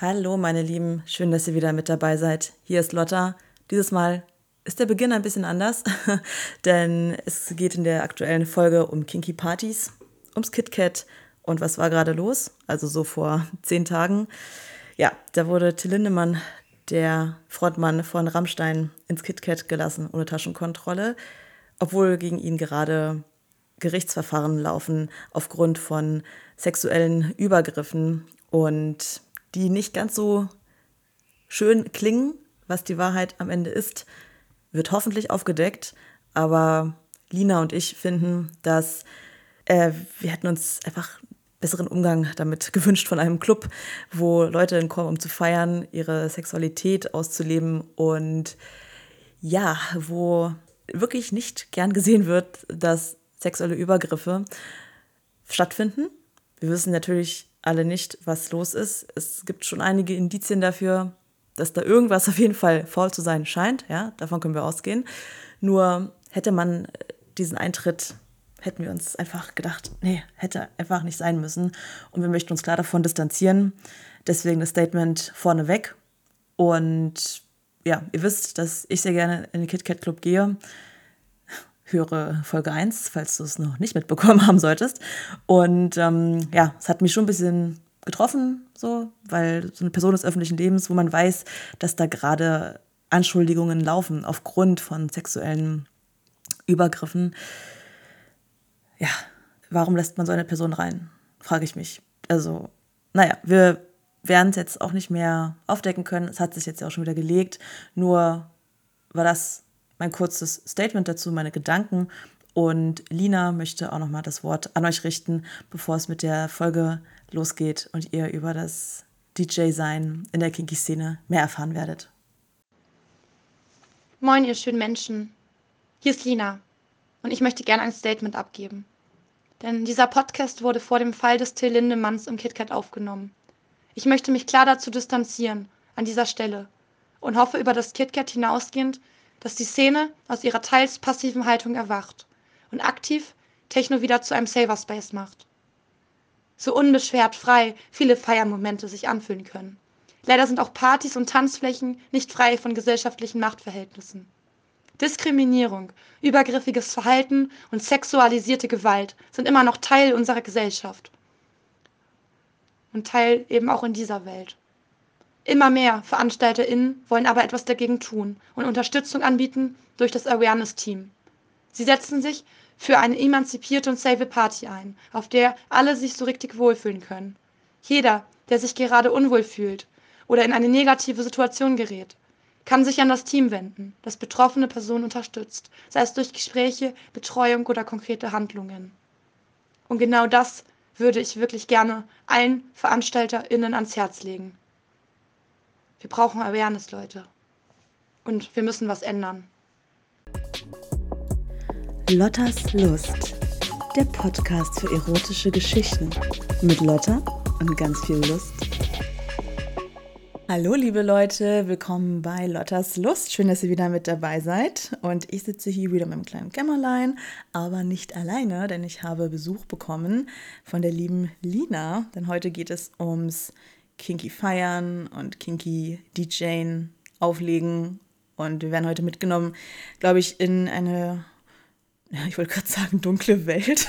Hallo, meine Lieben, schön, dass ihr wieder mit dabei seid. Hier ist Lotta. Dieses Mal ist der Beginn ein bisschen anders, denn es geht in der aktuellen Folge um Kinky Partys, ums KitKat und was war gerade los, also so vor zehn Tagen. Ja, da wurde Till Lindemann, der Frontmann von Rammstein, ins KitKat gelassen ohne Taschenkontrolle, obwohl gegen ihn gerade Gerichtsverfahren laufen aufgrund von sexuellen Übergriffen und die nicht ganz so schön klingen, was die Wahrheit am Ende ist, wird hoffentlich aufgedeckt. Aber Lina und ich finden, dass äh, wir hätten uns einfach besseren Umgang damit gewünscht von einem Club, wo Leute kommen, um zu feiern, ihre Sexualität auszuleben und ja, wo wirklich nicht gern gesehen wird, dass sexuelle Übergriffe stattfinden. Wir wissen natürlich alle nicht, was los ist. Es gibt schon einige Indizien dafür, dass da irgendwas auf jeden Fall faul zu sein scheint. Ja, davon können wir ausgehen. Nur hätte man diesen Eintritt, hätten wir uns einfach gedacht, nee, hätte einfach nicht sein müssen. Und wir möchten uns klar davon distanzieren. Deswegen das Statement vorneweg. Und ja, ihr wisst, dass ich sehr gerne in den KitKat Club gehe höre Folge 1, falls du es noch nicht mitbekommen haben solltest. Und ähm, ja, es hat mich schon ein bisschen getroffen, so, weil so eine Person des öffentlichen Lebens, wo man weiß, dass da gerade Anschuldigungen laufen aufgrund von sexuellen Übergriffen. Ja, warum lässt man so eine Person rein? Frage ich mich. Also, naja, wir werden es jetzt auch nicht mehr aufdecken können. Es hat sich jetzt ja auch schon wieder gelegt. Nur war das mein kurzes Statement dazu, meine Gedanken. Und Lina möchte auch nochmal das Wort an euch richten, bevor es mit der Folge losgeht und ihr über das DJ-Sein in der Kinky-Szene mehr erfahren werdet. Moin, ihr schönen Menschen. Hier ist Lina und ich möchte gerne ein Statement abgeben. Denn dieser Podcast wurde vor dem Fall des Till Lindemanns im KitKat aufgenommen. Ich möchte mich klar dazu distanzieren, an dieser Stelle, und hoffe über das KitKat hinausgehend dass die Szene aus ihrer teils passiven Haltung erwacht und aktiv Techno wieder zu einem Saver Space macht. So unbeschwert, frei viele Feiermomente sich anfühlen können. Leider sind auch Partys und Tanzflächen nicht frei von gesellschaftlichen Machtverhältnissen. Diskriminierung, übergriffiges Verhalten und sexualisierte Gewalt sind immer noch Teil unserer Gesellschaft. Und Teil eben auch in dieser Welt. Immer mehr VeranstalterInnen wollen aber etwas dagegen tun und Unterstützung anbieten durch das Awareness-Team. Sie setzen sich für eine emanzipierte und safe Party ein, auf der alle sich so richtig wohlfühlen können. Jeder, der sich gerade unwohl fühlt oder in eine negative Situation gerät, kann sich an das Team wenden, das betroffene Personen unterstützt, sei es durch Gespräche, Betreuung oder konkrete Handlungen. Und genau das würde ich wirklich gerne allen VeranstalterInnen ans Herz legen. Wir brauchen Awareness, Leute. Und wir müssen was ändern. Lottas Lust. Der Podcast für erotische Geschichten. Mit Lotta und ganz viel Lust. Hallo liebe Leute, willkommen bei Lottas Lust. Schön, dass ihr wieder mit dabei seid. Und ich sitze hier wieder mit einem kleinen Kämmerlein, aber nicht alleine, denn ich habe Besuch bekommen von der lieben Lina. Denn heute geht es ums kinky feiern und kinky DJen auflegen. Und wir werden heute mitgenommen, glaube ich, in eine, ich wollte gerade sagen, dunkle Welt.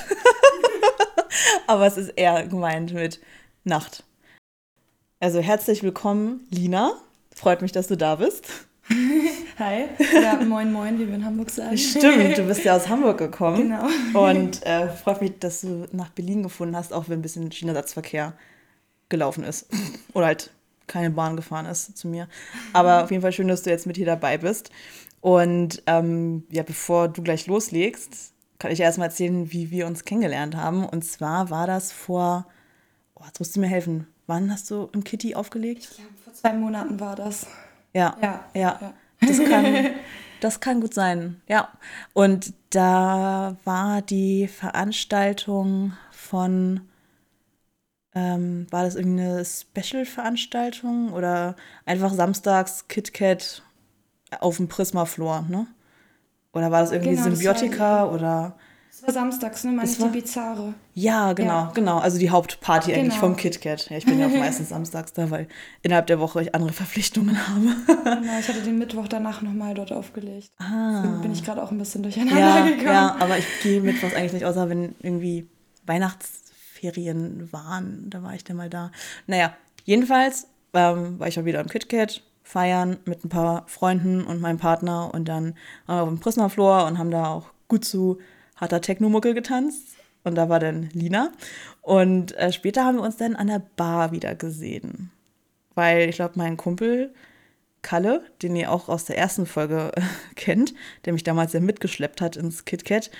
Aber es ist eher gemeint mit Nacht. Also herzlich willkommen, Lina. Freut mich, dass du da bist. Hi. Ja, moin, moin, wie wir in Hamburg sagen. Stimmt, du bist ja aus Hamburg gekommen. Genau. Und äh, freut mich, dass du nach Berlin gefunden hast, auch wenn ein bisschen Schienenersatzverkehr gelaufen ist. Oder halt keine Bahn gefahren ist zu mir. Aber auf jeden Fall schön, dass du jetzt mit hier dabei bist. Und ähm, ja, bevor du gleich loslegst, kann ich erstmal erzählen, wie wir uns kennengelernt haben. Und zwar war das vor, oh, jetzt musst du mir helfen. Wann hast du im Kitty aufgelegt? Ich glaube, vor zwei Monaten war das. Ja, ja, ja. ja. Das, kann, das kann gut sein, ja. Und da war die Veranstaltung von ähm, war das irgendeine Special-Veranstaltung oder einfach samstags KitKat auf dem Prisma-Floor, ne? Oder war das irgendwie genau, Symbiotika das oder? Das war samstags, ne? Meine die Bizarre. Ja, genau, ja. genau. Also die Hauptparty genau. eigentlich vom KitKat. Ja, ich bin ja auch meistens samstags da, weil innerhalb der Woche ich andere Verpflichtungen habe. genau, ich hatte den Mittwoch danach nochmal dort aufgelegt. Ah. Deswegen bin ich gerade auch ein bisschen durcheinander ja, gekommen. Ja, aber ich gehe mittwochs eigentlich nicht, außer wenn irgendwie Weihnachtsferien waren. Da war ich dann mal da. Naja, jedenfalls ähm, war ich auch wieder im KitKat feiern mit ein paar Freunden und meinem Partner und dann waren wir auf dem Prisma Floor und haben da auch gut zu harter Techno-Mucke getanzt. Und da war dann Lina. Und äh, später haben wir uns dann an der Bar wieder gesehen. Weil ich glaube, mein Kumpel Kalle, den ihr auch aus der ersten Folge äh, kennt, der mich damals ja mitgeschleppt hat ins KitKat,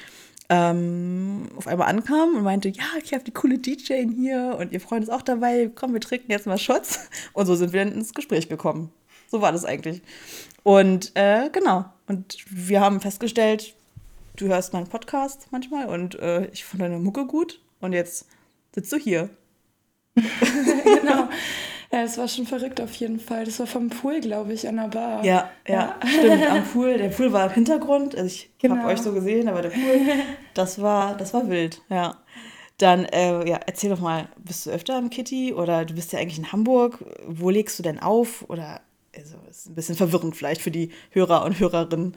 ähm, auf einmal ankam und meinte, ja, ich habe die coole DJ hier und ihr Freund ist auch dabei, komm, wir trinken jetzt mal Shots. Und so sind wir dann ins Gespräch gekommen. So war das eigentlich. Und äh, genau. Und wir haben festgestellt, du hörst meinen Podcast manchmal und äh, ich fand deine Mucke gut. Und jetzt sitzt du hier. genau. Ja, es war schon verrückt auf jeden Fall. Das war vom Pool, glaube ich, an der Bar. Ja, ja, ja, stimmt. Am Pool. Der Pool war im Hintergrund. Also ich genau. habe euch so gesehen, aber der Pool, das war, das war wild, ja. Dann, äh, ja, erzähl doch mal, bist du öfter im Kitty oder du bist ja eigentlich in Hamburg. Wo legst du denn auf? Oder also ist ein bisschen verwirrend vielleicht für die Hörer und Hörerinnen.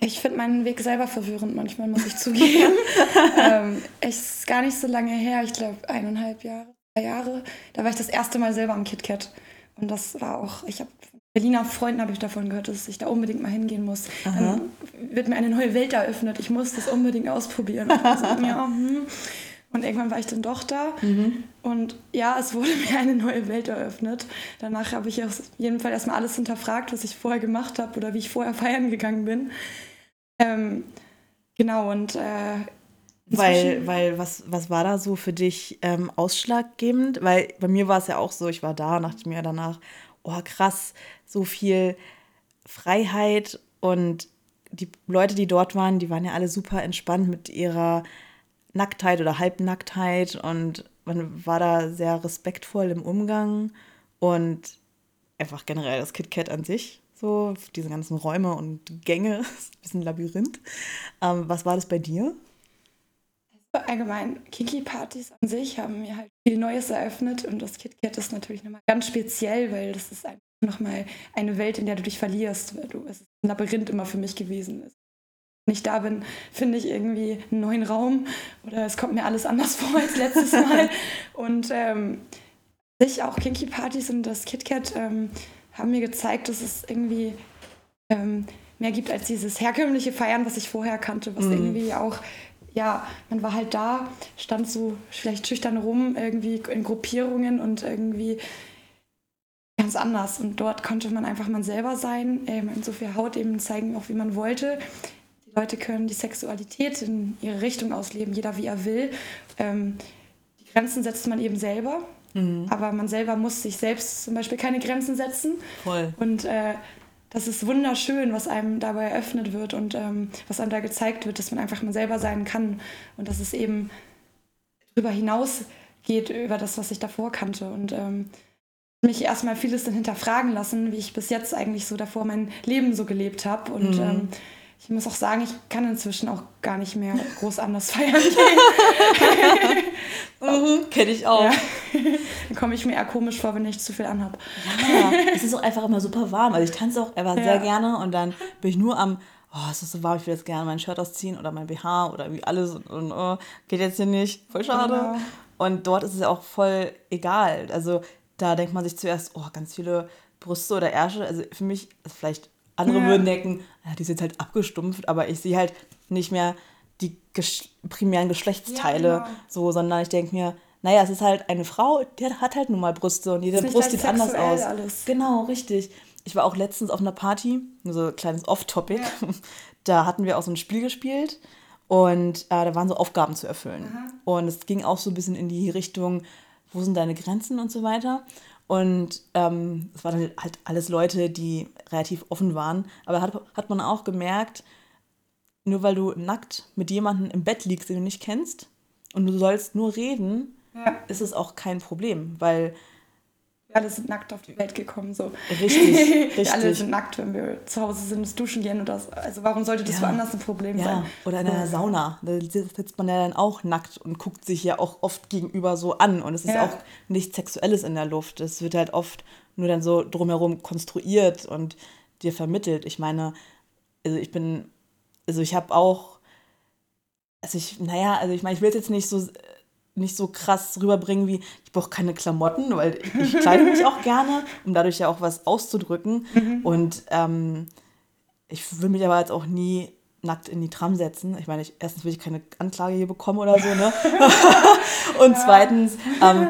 Ich finde meinen Weg selber verwirrend manchmal, muss ich zugeben. ähm, es ist gar nicht so lange her, ich glaube eineinhalb Jahre, Jahre. Da war ich das erste Mal selber am KitKat. Und das war auch, ich habe Berliner Freunden habe ich davon gehört, dass ich da unbedingt mal hingehen muss. Aha. Dann wird mir eine neue Welt eröffnet. Ich muss das unbedingt ausprobieren. Und, ja, hm. Und irgendwann war ich dann doch da. Mhm. Und ja, es wurde mir eine neue Welt eröffnet. Danach habe ich auf jeden Fall erstmal alles hinterfragt, was ich vorher gemacht habe oder wie ich vorher feiern gegangen bin. Ähm, genau, und äh, weil, weil was, was war da so für dich ähm, ausschlaggebend? Weil bei mir war es ja auch so, ich war da, dachte mir danach, oh krass, so viel Freiheit und die Leute, die dort waren, die waren ja alle super entspannt mit ihrer Nacktheit oder Halbnacktheit und man war da sehr respektvoll im Umgang und einfach generell das KitKat an sich, so diese ganzen Räume und Gänge, ein bisschen Labyrinth. Ähm, was war das bei dir? Allgemein, Kinky-Partys an sich haben mir halt viel Neues eröffnet und das KitKat ist natürlich nochmal ganz speziell, weil das ist einfach nochmal eine Welt, in der du dich verlierst, weil du, es ist ein Labyrinth immer für mich gewesen ist nicht da bin, finde ich irgendwie einen neuen Raum oder es kommt mir alles anders vor als letztes Mal. und ähm, sich auch Kinky Partys und das KitKat ähm, haben mir gezeigt, dass es irgendwie ähm, mehr gibt als dieses herkömmliche Feiern, was ich vorher kannte, was mhm. irgendwie auch ja, man war halt da, stand so vielleicht schüchtern rum, irgendwie in Gruppierungen und irgendwie ganz anders. Und dort konnte man einfach man selber sein, ähm, in so viel Haut eben zeigen, auch wie man wollte. Leute können die Sexualität in ihre Richtung ausleben, jeder wie er will. Ähm, die Grenzen setzt man eben selber, mhm. aber man selber muss sich selbst zum Beispiel keine Grenzen setzen. Voll. Und äh, das ist wunderschön, was einem dabei eröffnet wird und ähm, was einem da gezeigt wird, dass man einfach mal selber sein kann und dass es eben darüber hinaus geht, über das, was ich davor kannte. Und ähm, mich erstmal vieles dann hinterfragen lassen, wie ich bis jetzt eigentlich so davor mein Leben so gelebt habe. Und mhm. ähm, ich muss auch sagen, ich kann inzwischen auch gar nicht mehr groß anders feiern gehen. mhm, Kenne ich auch. Ja. Dann komme ich mir eher komisch vor, wenn ich zu viel anhabe. Ja, es ist auch einfach immer super warm. Also ich tanze auch einfach ja. sehr gerne und dann bin ich nur am, oh, es ist so warm, ich will jetzt gerne mein Shirt ausziehen oder mein BH oder wie alles und, und oh, geht jetzt hier nicht, voll schade. Genau. Und dort ist es ja auch voll egal. Also da denkt man sich zuerst, oh, ganz viele Brüste oder Ärsche. Also für mich ist vielleicht andere ja. würden denken, ja, die ist jetzt halt abgestumpft, aber ich sehe halt nicht mehr die ges primären Geschlechtsteile ja, genau. so, sondern ich denke mir, naja, es ist halt eine Frau, die hat halt nun mal Brüste und jede Brust sieht anders aus. Alles. Genau, richtig. Ich war auch letztens auf einer Party, so ein kleines Off-Topic. Ja. Da hatten wir auch so ein Spiel gespielt und äh, da waren so Aufgaben zu erfüllen. Aha. Und es ging auch so ein bisschen in die Richtung, wo sind deine Grenzen und so weiter. Und ähm, es waren halt alles Leute, die relativ offen waren. Aber hat, hat man auch gemerkt, nur weil du nackt mit jemandem im Bett liegst, den du nicht kennst, und du sollst nur reden, ja. ist es auch kein Problem, weil wir alle sind nackt auf die Welt gekommen. So. Richtig, richtig. wir alle sind nackt, wenn wir zu Hause sind, ins Duschen gehen. Oder so. Also warum sollte das Ja. woanders ein Problem Ja, sein? oder in einer Sauna. Da sitzt man ja dann auch nackt und guckt sich ja auch oft gegenüber so an. Und es ist Ja. auch nichts Sexuelles in der Luft. Es wird halt oft nur dann so drumherum konstruiert und dir vermittelt. Ich meine, also ich bin, also ich habe auch, also ich, naja, also ich meine, ich will es jetzt nicht so nicht so krass rüberbringen wie, ich brauche keine Klamotten, weil ich, ich kleide mich auch gerne, um dadurch ja auch was auszudrücken. Und ähm, ich will mich aber jetzt auch nie nackt in die Tram setzen. Ich meine, ich, erstens will ich keine Anklage hier bekommen oder so, ne? Und zweitens, ähm,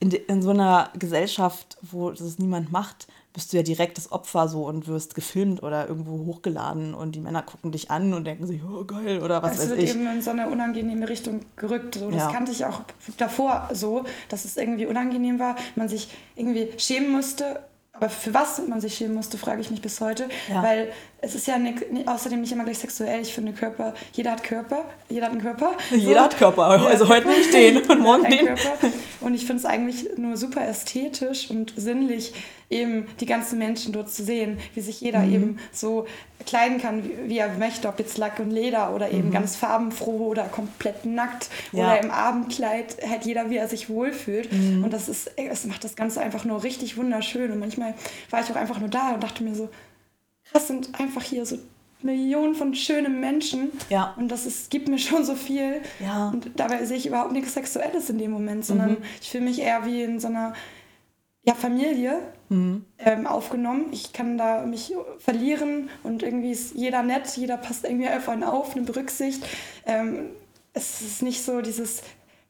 in, de, in so einer Gesellschaft, wo das niemand macht, bist du ja direkt das Opfer so und wirst gefilmt oder irgendwo hochgeladen und die Männer gucken dich an und denken sich, oh geil oder was Es weiß wird ich. eben in so eine unangenehme Richtung gerückt. So, das Ja. kannte ich auch davor so, dass es irgendwie unangenehm war, man sich irgendwie schämen musste. Aber für was man sich schämen musste, frage ich mich bis heute. Ja. Weil es ist ja nicht, nicht, außerdem nicht immer gleich sexuell. Ich finde Körper, jeder hat Körper, jeder hat einen Körper. Jeder hat Körper, also heute nicht den und morgen den. Körper. Und ich finde es eigentlich nur super ästhetisch und sinnlich, eben die ganzen Menschen dort zu sehen, wie sich jeder Mhm. eben so kleiden kann, wie, wie er möchte, ob jetzt Lack und Leder oder eben ganz farbenfroh oder komplett nackt Mhm. Ja. oder im Abendkleid, halt jeder, wie er sich wohlfühlt. Mhm. Und das ist, es macht das Ganze einfach nur richtig wunderschön. Und manchmal war ich auch einfach nur da und dachte mir so, krass, sind einfach hier so Millionen von schönen Menschen. Ja. Und das ist, gibt mir schon so viel. Ja. Und dabei sehe ich überhaupt nichts Sexuelles in dem Moment, sondern Mhm. ich fühle mich eher wie in so einer ja, Familie Mhm. ähm, aufgenommen. Ich kann da mich verlieren und irgendwie ist jeder nett, jeder passt irgendwie auf einen auf, eine Berücksicht. Ähm, es ist nicht so dieses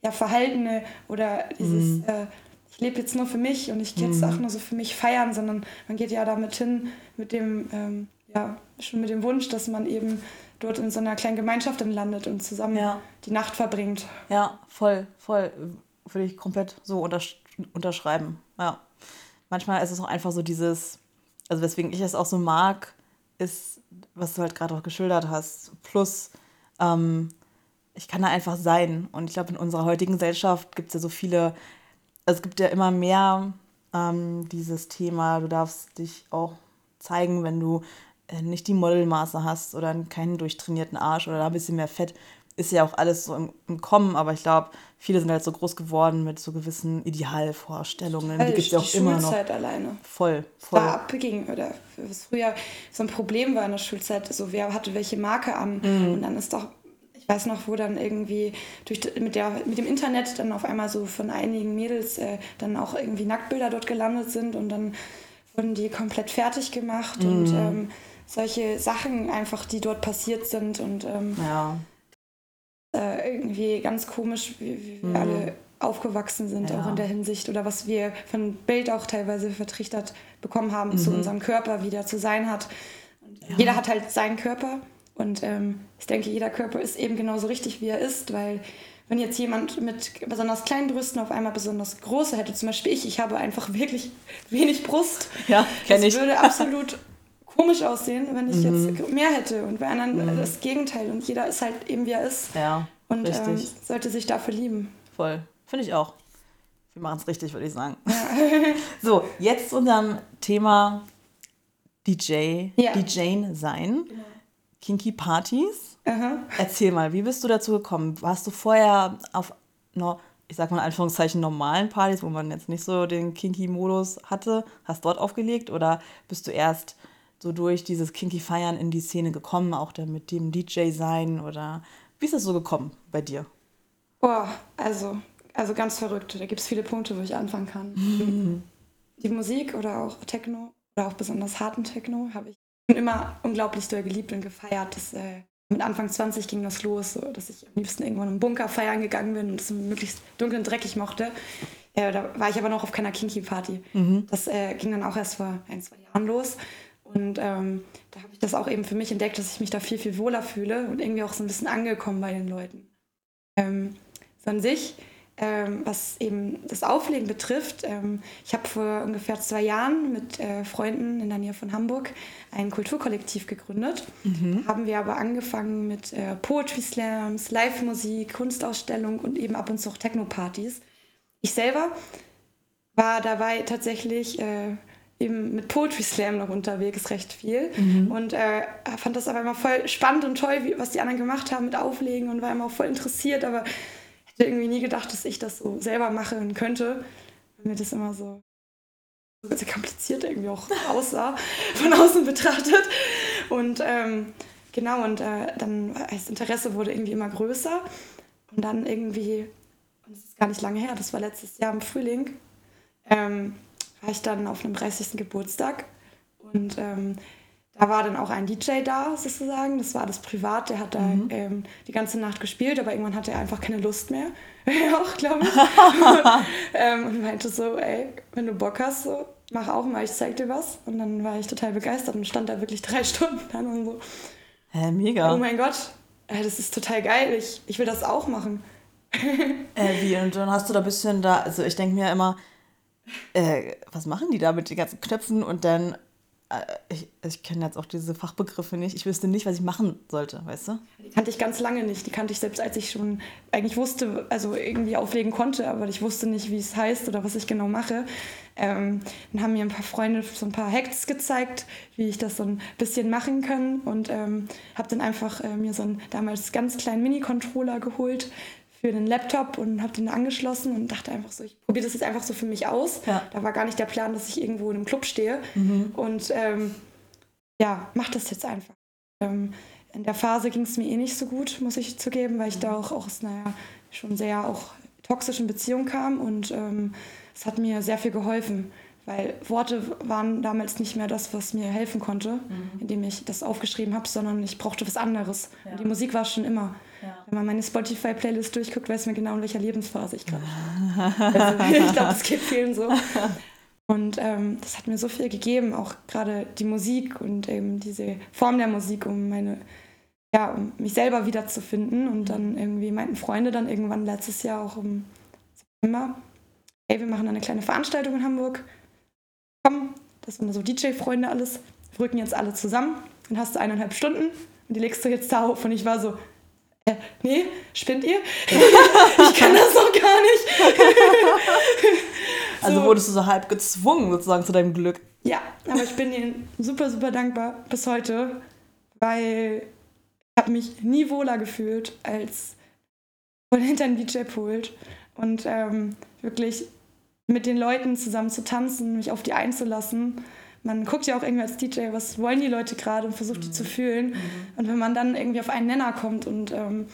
ja, Verhaltene oder dieses, äh, ich lebe jetzt nur für mich und ich gehe jetzt auch nur so für mich feiern, sondern man geht ja damit hin mit dem, ähm, ja, schon mit dem Wunsch, dass man eben dort in so einer kleinen Gemeinschaft dann landet und zusammen Ja. die Nacht verbringt. Ja, voll, voll. Würde ich komplett so untersch unterschreiben. Ja. Manchmal ist es auch einfach so dieses, also weswegen ich es auch so mag, ist, was du halt gerade auch geschildert hast. Plus, ähm, ich kann da einfach sein. Und ich glaube, in unserer heutigen Gesellschaft gibt es ja so viele, also es gibt ja immer mehr ähm, dieses Thema, du darfst dich auch zeigen, wenn du äh, nicht die Modelmaße hast oder keinen durchtrainierten Arsch oder da ein bisschen mehr Fett. Ist ja auch alles so im, im Kommen, aber ich glaube, viele sind halt so groß geworden mit so gewissen Idealvorstellungen. die gibt es ja auch immer noch. Schulzeit alleine. Voll, voll. da abging oder was früher so ein Problem war in der Schulzeit, so wer hatte welche Marke an Mhm. und dann ist doch ich weiß noch, wo dann irgendwie durch, mit, der, mit dem Internet dann auf einmal so von einigen Mädels äh, dann auch irgendwie Nacktbilder dort gelandet sind und dann wurden die komplett fertig gemacht Mhm. und ähm, solche Sachen einfach, die dort passiert sind und ähm, Ja, äh, irgendwie ganz komisch, wie, wir Mhm. alle aufgewachsen sind, Ja. auch in der Hinsicht. Oder was wir von Bild auch teilweise vertrichtert bekommen haben zu unserem Körper, wie der zu sein hat. Und Jeder hat halt seinen Körper. Und ähm, ich denke, jeder Körper ist eben genauso richtig, wie er ist, weil wenn jetzt jemand mit besonders kleinen Brüsten auf einmal besonders große hätte, zum Beispiel ich, ich habe einfach wirklich wenig Brust. ja kenne ich. würde absolut komisch aussehen, wenn ich jetzt mehr hätte. Und bei anderen das Gegenteil. Und jeder ist halt eben, wie er ist. Ja, Und ähm, sollte sich dafür lieben. Voll. Finde ich auch. Wir machen es richtig, würde ich sagen. so, jetzt zu unserem Thema DJ, Ja. DJing sein. Kinky Partys. Aha. Erzähl mal, wie bist du dazu gekommen? Warst du vorher auf, no, ich sag mal in Anführungszeichen, normalen Partys, wo man jetzt nicht so den Kinky-Modus hatte, hast dort aufgelegt? Oder bist du erst so durch dieses Kinky-Feiern in die Szene gekommen, auch dann mit dem DJ sein? Oder wie ist das so gekommen bei dir? Boah, also, also ganz verrückt. Da gibt es viele Punkte, wo ich anfangen kann. Die Musik oder auch Techno oder auch besonders harten Techno habe ich schon immer unglaublich doll geliebt und gefeiert. Das, äh, mit Anfang 20 ging das los, so, dass ich am liebsten irgendwann im Bunker feiern gegangen bin und es möglichst dunkel und dreckig mochte. Äh, da war ich aber noch auf keiner Kinky-Party. Das äh, ging dann auch erst vor ein, zwei Jahren los. Und ähm, da habe ich das auch eben für mich entdeckt, dass ich mich da viel, viel wohler fühle und irgendwie auch so ein bisschen angekommen bei den Leuten. Ähm, so an sich, ähm, was eben das Auflegen betrifft, ähm, ich habe vor ungefähr zwei Jahren mit äh, Freunden in der Nähe von Hamburg ein Kulturkollektiv gegründet. Da haben wir aber angefangen mit äh, Poetry Slams, Live-Musik, Kunstausstellung und eben ab und zu auch Techno-Partys. Ich selber war dabei tatsächlich äh, eben mit Poetry Slam noch unterwegs, recht viel. Mhm. Und äh, fand das aber immer voll spannend und toll, wie, was die anderen gemacht haben mit Auflegen und war immer auch voll interessiert, aber hätte irgendwie nie gedacht, dass ich das so selber machen könnte. Weil mir das immer so, sehr kompliziert irgendwie auch aussah, von außen betrachtet. Und ähm, genau, und äh, dann das Interesse wurde irgendwie immer größer. Und dann irgendwie, und das ist gar nicht lange her, das war letztes Jahr im Frühling, ähm, war ich dann auf einem 30. Geburtstag und ähm, da war dann auch ein DJ da, sozusagen. Das war das privat. Der hat da mhm. ähm, die ganze Nacht gespielt, aber irgendwann hatte er einfach keine Lust mehr. auch, glaube ich. und, ähm, und meinte so, ey, wenn du Bock hast, so, mach auch mal, ich zeig dir was. Und dann war ich total begeistert und stand da wirklich drei Stunden dann und so. Hä, mega. Oh mein Gott, das ist total geil. Ich, ich will das auch machen. äh, wie? Und dann hast du da ein bisschen da, also ich denke mir immer, äh, was machen die da mit den ganzen Knöpfen und dann, äh, ich, ich kenne jetzt auch diese Fachbegriffe nicht, ich wüsste nicht, was ich machen sollte, weißt du? Die kannte ich ganz lange nicht, die kannte ich selbst, als ich schon eigentlich wusste, also irgendwie auflegen konnte, aber ich wusste nicht, wie es heißt oder was ich genau mache. Ähm, dann haben mir ein paar Freunde so ein paar Hacks gezeigt, wie ich das so ein bisschen machen kann und ähm, habe dann einfach äh, mir so einen damals ganz kleinen Mini-Controller geholt, für den Laptop und habe den angeschlossen und dachte einfach so, ich probiere das jetzt einfach so für mich aus. Ja. Da war gar nicht der Plan, dass ich irgendwo in einem Club stehe. Mhm. Und ähm, ja, mach das jetzt einfach. Ähm, in der Phase ging es mir eh nicht so gut, muss ich zugeben, weil ich da auch aus einer schon sehr auch toxischen Beziehung kam und ähm, es hat mir sehr viel geholfen, weil Worte waren damals nicht mehr das, was mir helfen konnte, mhm. indem ich das aufgeschrieben habe, sondern ich brauchte was anderes. Ja. Und die Musik war schon immer. Ja. Wenn man meine Spotify-Playlist durchguckt, weiß man genau, in welcher Lebensphase ich gerade bin. also, ich glaube, das geht vielen so. Und ähm, das hat mir so viel gegeben, auch gerade die Musik und eben diese Form der Musik, um meine, ja, um mich selber wiederzufinden. Und dann irgendwie meinten Freunde dann irgendwann letztes Jahr auch im September, hey, wir machen eine kleine Veranstaltung in Hamburg. Komm, das sind so DJ-Freunde alles. Wir rücken jetzt alle zusammen. Dann hast du eineinhalb Stunden und die legst du jetzt da auf. Und ich war so, nee, spinnt ihr? ich kann das doch gar nicht. also wurdest du so halb gezwungen sozusagen zu deinem Glück. Ja, aber ich bin ihnen super, super dankbar bis heute, weil ich habe mich nie wohler gefühlt als voll hinter dem DJ-Pult und ähm, wirklich mit den Leuten zusammen zu tanzen, mich auf die einzulassen man guckt ja auch irgendwie als DJ, was wollen die Leute gerade und versucht die zu mhm. fühlen. Mhm. Und wenn man dann irgendwie auf einen Nenner kommt und ähm,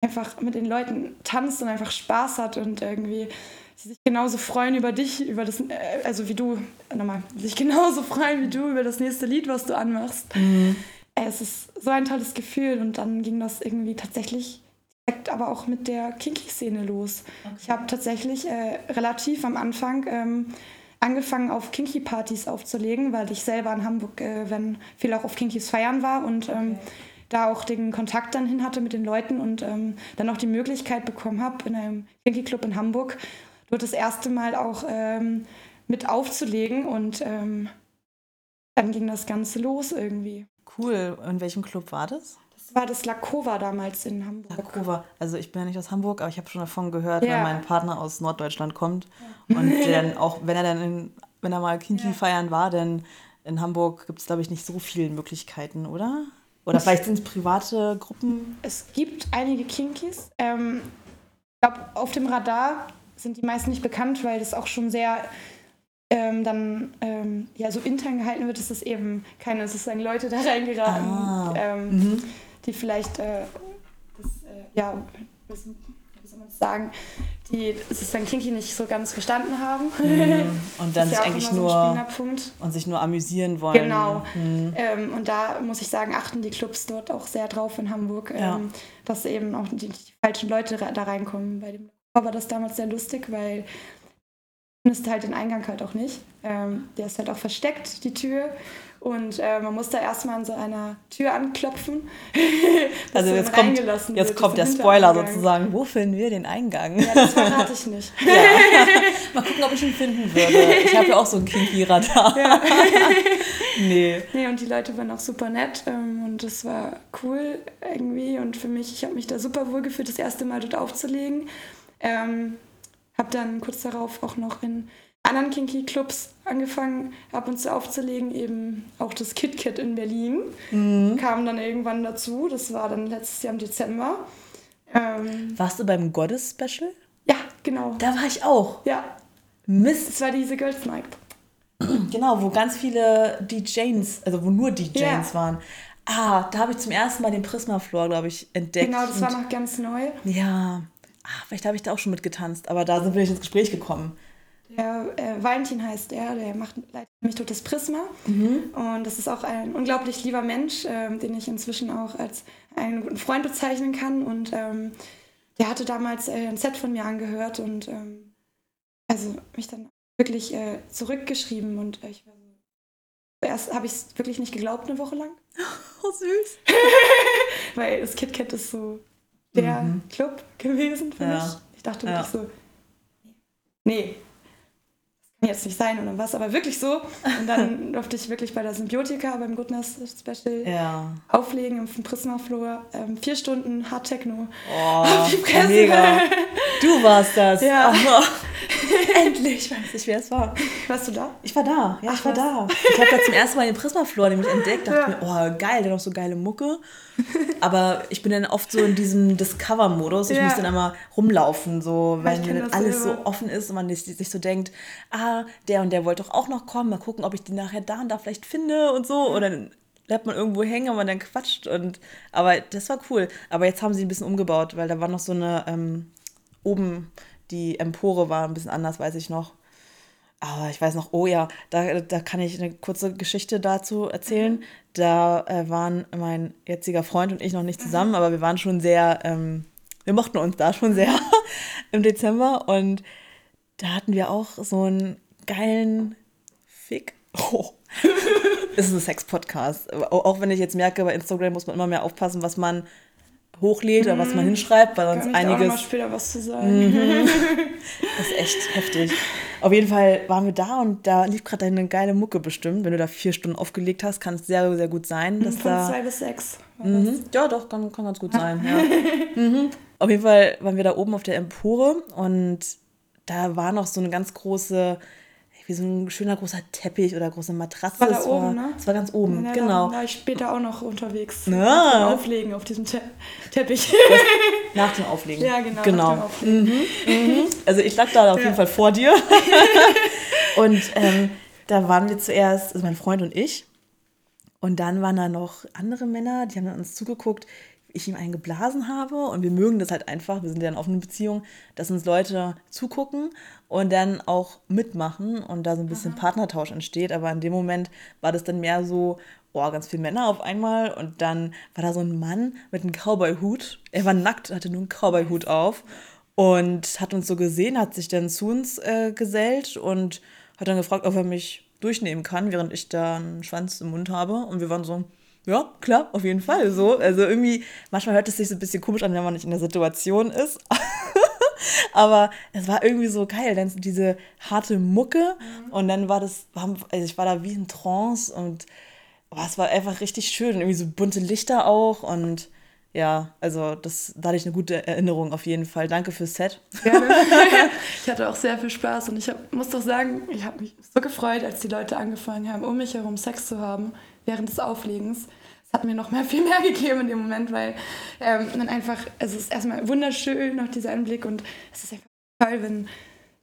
einfach mit den Leuten tanzt und einfach Spaß hat und irgendwie sich genauso freuen über dich, über das, äh, also wie du, nochmal, sich genauso freuen wie du über das nächste Lied, was du anmachst. Mhm. Es ist so ein tolles Gefühl und dann ging das irgendwie tatsächlich direkt aber auch mit der Kinky-Szene los. Okay. Ich habe tatsächlich äh, relativ am Anfang ähm, angefangen, auf Kinky-Partys aufzulegen, weil ich selber in Hamburg, äh, wenn viel auch auf Kinkys feiern war und ähm, da auch den Kontakt dann hin hatte mit den Leuten und ähm, dann auch die Möglichkeit bekommen habe, in einem Kinky-Club in Hamburg dort das erste Mal auch ähm, mit aufzulegen und ähm, dann ging das Ganze los irgendwie. Cool. In welchem Club war das? War das Lakova damals in Hamburg. Lakova. Also ich bin ja nicht aus Hamburg, aber ich habe schon davon gehört, ja. wenn mein Partner aus Norddeutschland kommt ja. und dann auch, wenn er dann in, wenn er mal Kinky ja. feiern war, denn in Hamburg gibt es, glaube ich, nicht so viele Möglichkeiten, oder? Oder ich vielleicht sind es private Gruppen? Es gibt einige Kinkys. Ähm, ich glaube, auf dem Radar sind die meisten nicht bekannt, weil das auch schon sehr ähm, dann ähm, ja so intern gehalten wird, ist es eben keine sozusagen Leute da reingeraten. Ah. Ähm, mhm die vielleicht, äh, das, äh, ja, wie soll man das sagen, die es dann Kinky nicht so ganz verstanden haben. Mhm. Und dann sich ja eigentlich nur und sich nur amüsieren wollen. Genau. Mhm. Ähm, und da muss ich sagen, achten die Clubs dort auch sehr drauf in Hamburg, ja. ähm, dass eben auch die, die, falschen Leute da reinkommen. Bei dem war das damals sehr lustig, weil findest halt den Eingang halt auch nicht. Ähm, der ist halt auch versteckt, die Tür. Und äh, man muss da erstmal an so einer Tür anklopfen. also jetzt kommt, jetzt wird, kommt der Spoiler sozusagen. Wo finden wir den Eingang? Ja, das verrate ich nicht. Ja. Mal gucken, ob ich ihn finden würde. Ich habe ja auch so ein Kinky-Radar. Ja. nee. Nee, und die Leute waren auch super nett. Ähm, und das war cool irgendwie. Und für mich, ich habe mich da super wohl gefühlt, das erste Mal dort aufzulegen. Ähm, habe dann kurz darauf auch noch in anderen Kinky-Clubs angefangen, ab und zu aufzulegen, eben auch das KitKat in Berlin Mhm. kam dann irgendwann dazu. Das war dann letztes Jahr im Dezember. Ähm, Warst du beim Goddess-Special? ja, genau. Da war ich auch. Ja, Mist. es war diese Girls Night. Genau, wo ganz viele DJs, also wo nur DJs Ja. waren. Ah, da habe ich zum ersten Mal den Prisma-Floor, glaube ich, entdeckt. Genau, das war noch ganz neu. Ja. Ah, vielleicht habe ich da auch schon mitgetanzt, aber da sind wir nicht ins Gespräch gekommen. Der äh, Valentin heißt er, der macht leitet mich durch das Prisma. Mhm. Und das ist auch ein unglaublich lieber Mensch, ähm, den ich inzwischen auch als einen guten Freund bezeichnen kann. Und ähm, der hatte damals äh, ein Set von mir angehört und ähm, also mich dann wirklich äh, zurückgeschrieben. Und äh, ich war so. Zuerst habe ich es wirklich nicht geglaubt, eine Woche lang. Oh, süß. Weil das KitKat ist so der Club gewesen für Mhm. Ja. mich. Ich dachte Ja. wirklich so, nee, jetzt nicht sein oder was, aber wirklich so. Und dann durfte ich wirklich bei der Symbiotika, beim Goodness Special Ja. auflegen im Prisma Floor. Ähm, vier Stunden Hard Techno. Oh, mega. Du warst das. Ja. Oh, endlich. Ich weiß nicht, wer es war. Warst du da? Ich war da. Ja, ich Ach, war was. da. Ich habe da zum ersten Mal den Prisma-Floor nämlich entdeckt. Dachte Ja. mir, oh, geil, der hat noch so geile Mucke. Aber ich bin dann oft so in diesem Discover-Modus. Ich Ja. muss dann immer rumlaufen, so, ich wenn dann alles so offen ist und man sich sich so denkt, ah, der und der wollte doch auch noch kommen. Mal gucken, ob ich die nachher da und da vielleicht finde und so. Und dann bleibt man irgendwo hängen und man dann quatscht. Und, aber das war cool. Aber jetzt haben sie ein bisschen umgebaut, weil da war noch so eine, ähm, oben die Empore war ein bisschen anders, weiß ich noch. Aber ich weiß noch, oh ja, da, da kann ich eine kurze Geschichte dazu erzählen. Da äh, waren mein jetziger Freund und ich noch nicht zusammen, aber wir waren schon sehr, ähm, wir mochten uns da schon sehr im Dezember und da hatten wir auch so einen geilen Fick. Oh. Es ist ein Sex-Podcast. Auch wenn ich jetzt merke, bei Instagram muss man immer mehr aufpassen, was man hochlädt oder was man hinschreibt, weil Kann sonst ich da auch noch einiges später was zu sagen. das ist echt heftig. Auf jeden Fall waren wir da und da lief gerade eine geile Mucke bestimmt. Wenn du da vier Stunden aufgelegt hast, kann es sehr, sehr gut sein, dass Von da. zwei bis sechs. Mhm. Ja, doch, kann, kann ganz gut sein. Ja. mhm. Auf jeden Fall waren wir da oben auf der Empore und da war noch so eine ganz große, wie so ein schöner großer Teppich oder große Matratze. war da Es oben, ne? Es war ganz oben, Ja, genau. Da war ich später auch noch unterwegs. Nach dem Auflegen auf diesem Te Teppich. Nach dem Auflegen. ja, genau. genau. Nach dem Auflegen. Also ich lag da auf Ja. jeden Fall vor dir. und ähm, da waren wir zuerst, also mein Freund und ich. Und dann waren da noch andere Männer, die haben uns zugeguckt, ich ihm einen geblasen habe. Und wir mögen das halt einfach, wir sind ja in offenen Beziehung, dass uns Leute zugucken und dann auch mitmachen und da so ein bisschen Partnertausch entsteht. Aber in dem Moment war das dann mehr so, oh, ganz viele Männer auf einmal. Und dann war da so ein Mann mit einem Cowboy-Hut. Er war nackt, hatte nur einen Cowboy-Hut auf und hat uns so gesehen, hat sich dann zu uns äh, gesellt und hat dann gefragt, ob er mich durchnehmen kann, während ich da einen Schwanz im Mund habe. Und wir waren so, ja, klar, auf jeden Fall so. Also irgendwie, manchmal hört es sich so ein bisschen komisch an, wenn man nicht in der Situation ist. Aber es war irgendwie so geil, dann diese harte Mucke und dann war das, also ich war da wie in Trance und oh, es war einfach richtig schön. Irgendwie so bunte Lichter auch und ja, also das, da hatte ich eine gute Erinnerung auf jeden Fall. Danke fürs Set. Gerne. ich hatte auch sehr viel Spaß und ich hab, muss doch sagen, ich habe mich so gefreut, als die Leute angefangen haben, um mich herum Sex zu haben während des Auflegens. Es hat mir noch mal viel mehr gegeben in dem Moment, weil ähm, dann einfach, es ist erstmal wunderschön, noch dieser Anblick und es ist einfach toll, wenn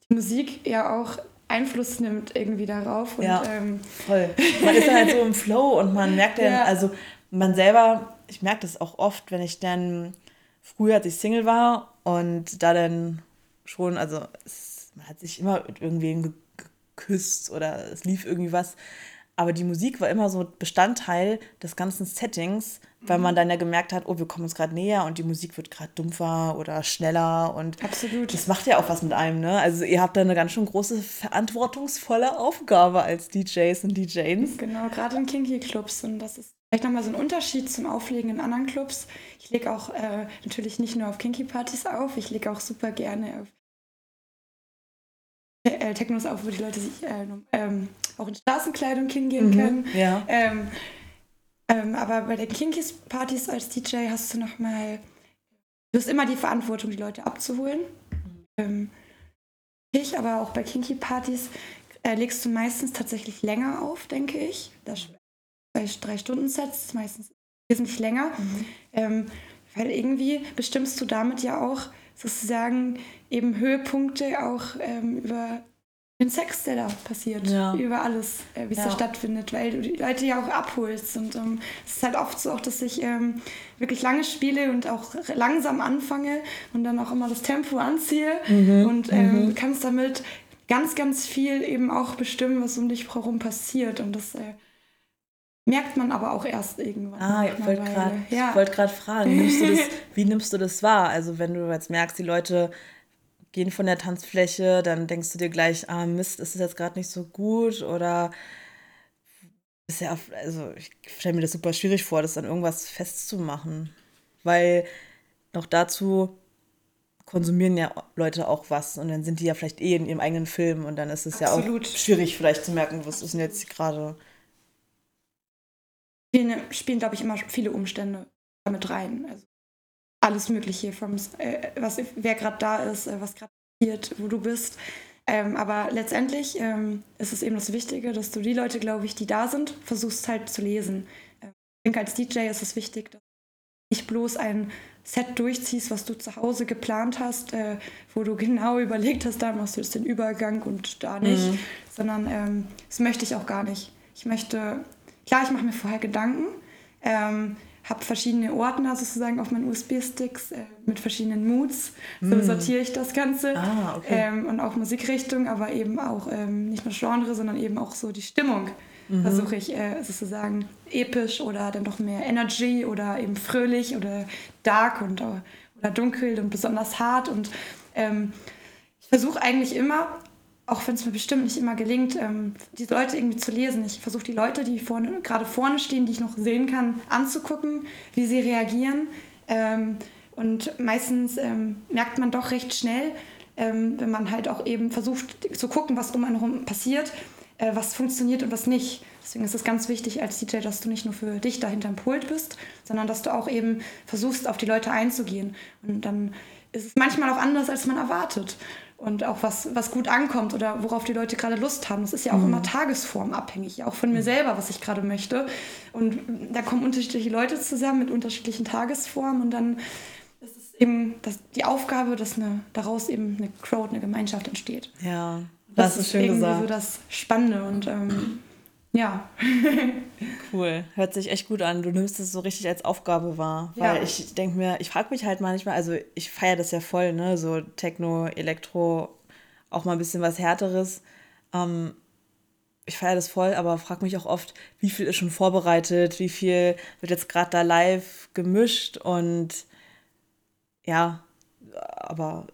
die Musik ja auch Einfluss nimmt irgendwie darauf. Und, Ja. ähm, Voll. Man ist halt so im Flow und man merkt dann, Ja. also man selber, ich merke das auch oft, wenn ich dann früher, als ich Single war und da dann schon, also es, man hat sich immer mit irgendwem ge geküsst oder es lief irgendwie was. Aber die Musik war immer so Bestandteil des ganzen Settings, weil man dann ja gemerkt hat, oh, wir kommen uns gerade näher und die Musik wird gerade dumpfer oder schneller und Absolut. das macht ja auch was mit einem, ne? Also ihr habt da eine ganz schön große, verantwortungsvolle Aufgabe als DJs und DJs. Genau, gerade in Kinky-Clubs. Und das ist vielleicht nochmal so ein Unterschied zum Auflegen in anderen Clubs. Ich lege auch äh, natürlich nicht nur auf Kinky-Partys auf, ich lege auch super gerne auf äh, Technos auf, wo die Leute sich äh, ähm, auch in Straßenkleidung hingehen können. Ja. Ähm, ähm, aber bei den Kinky-Partys als DJ hast du nochmal, du hast immer die Verantwortung, die Leute abzuholen. Ähm, Ich, aber auch bei Kinky-Partys äh, legst du meistens tatsächlich länger auf, denke ich. Das, bei drei Stunden Sets meistens wesentlich länger. Mhm. Ähm, weil irgendwie bestimmst du damit ja auch sozusagen eben Höhepunkte auch ähm, über den Sex, der da passiert, ja. über alles, äh, wie es ja. da stattfindet, weil du die Leute ja auch abholst. Und ähm, es ist halt oft so, auch, dass ich ähm, wirklich lange spiele und auch langsam anfange und dann auch immer das Tempo anziehe mhm. und ähm, mhm. kannst damit ganz, ganz viel eben auch bestimmen, was um dich herum passiert. Und das äh, merkt man aber auch erst irgendwann. Ah, ich wollte gerade ja. wollt fragen, nimmst das, wie nimmst du das wahr? Also wenn du jetzt merkst, die Leute gehen von der Tanzfläche, dann denkst du dir gleich, ah Mist, ist das jetzt gerade nicht so gut oder ist ja, also ich stelle mir das super schwierig vor, das dann irgendwas festzumachen, weil noch dazu konsumieren ja Leute auch was und dann sind die ja vielleicht eh in ihrem eigenen Film und dann ist es Absolut. ja auch schwierig vielleicht zu merken, was ist denn jetzt gerade. Spielen, spielen glaube ich, immer viele Umstände damit rein. Also alles Mögliche, vom, äh, was, wer gerade da ist, äh, was gerade passiert, wo du bist. Ähm, aber letztendlich ähm, ist es eben das Wichtige, dass du die Leute, glaube ich, die da sind, versuchst halt zu lesen. Ähm, ich denke, als DJ ist es wichtig, dass du nicht bloß ein Set durchziehst, was du zu Hause geplant hast, äh, wo du genau überlegt hast, da machst du jetzt den Übergang und da nicht, mhm. sondern ähm, das möchte ich auch gar nicht. Ich möchte, klar, ich mache mir vorher Gedanken, ähm, habe verschiedene Ordner sozusagen auf meinen USB-Sticks äh, mit verschiedenen Moods. So mm. sortiere ich das Ganze. Ah, okay. ähm, und auch Musikrichtung, aber eben auch ähm, nicht nur Genre, sondern eben auch so die Stimmung. Mhm. Versuche ich äh, sozusagen episch oder dann doch mehr Energy oder eben fröhlich oder dark und, äh, oder dunkel und besonders hart. Und ähm, ich versuche eigentlich immer auch wenn es mir bestimmt nicht immer gelingt, ähm, die Leute irgendwie zu lesen. Ich versuche die Leute, die vorne, gerade vorne stehen, die ich noch sehen kann, anzugucken, wie sie reagieren. Ähm, und meistens ähm, merkt man doch recht schnell, ähm, wenn man halt auch eben versucht zu gucken, was um einen herum passiert, äh, was funktioniert und was nicht. Deswegen ist es ganz wichtig als DJ, dass du nicht nur für dich da hinterm Pult bist, sondern dass du auch eben versuchst, auf die Leute einzugehen. Und dann ist es manchmal auch anders, als man erwartet und auch was, was gut ankommt oder worauf die Leute gerade Lust haben. Das ist ja auch mhm. immer tagesformabhängig, auch von mir mhm. selber, was ich gerade möchte. Und da kommen unterschiedliche Leute zusammen mit unterschiedlichen Tagesformen und dann ist es eben das, die Aufgabe, dass eine, daraus eben eine Crowd, eine Gemeinschaft entsteht. Ja, das, das ist schön irgendwie gesagt. so das Spannende und ähm, ja. cool. Hört sich echt gut an. Du nimmst es so richtig als Aufgabe wahr. Weil ja. ich denke mir, ich frage mich halt manchmal, also ich feiere das ja voll, ne? So Techno, Elektro, auch mal ein bisschen was Härteres. Ähm, ich feiere das voll, aber frage mich auch oft, wie viel ist schon vorbereitet, wie viel wird jetzt gerade da live gemischt und ja, aber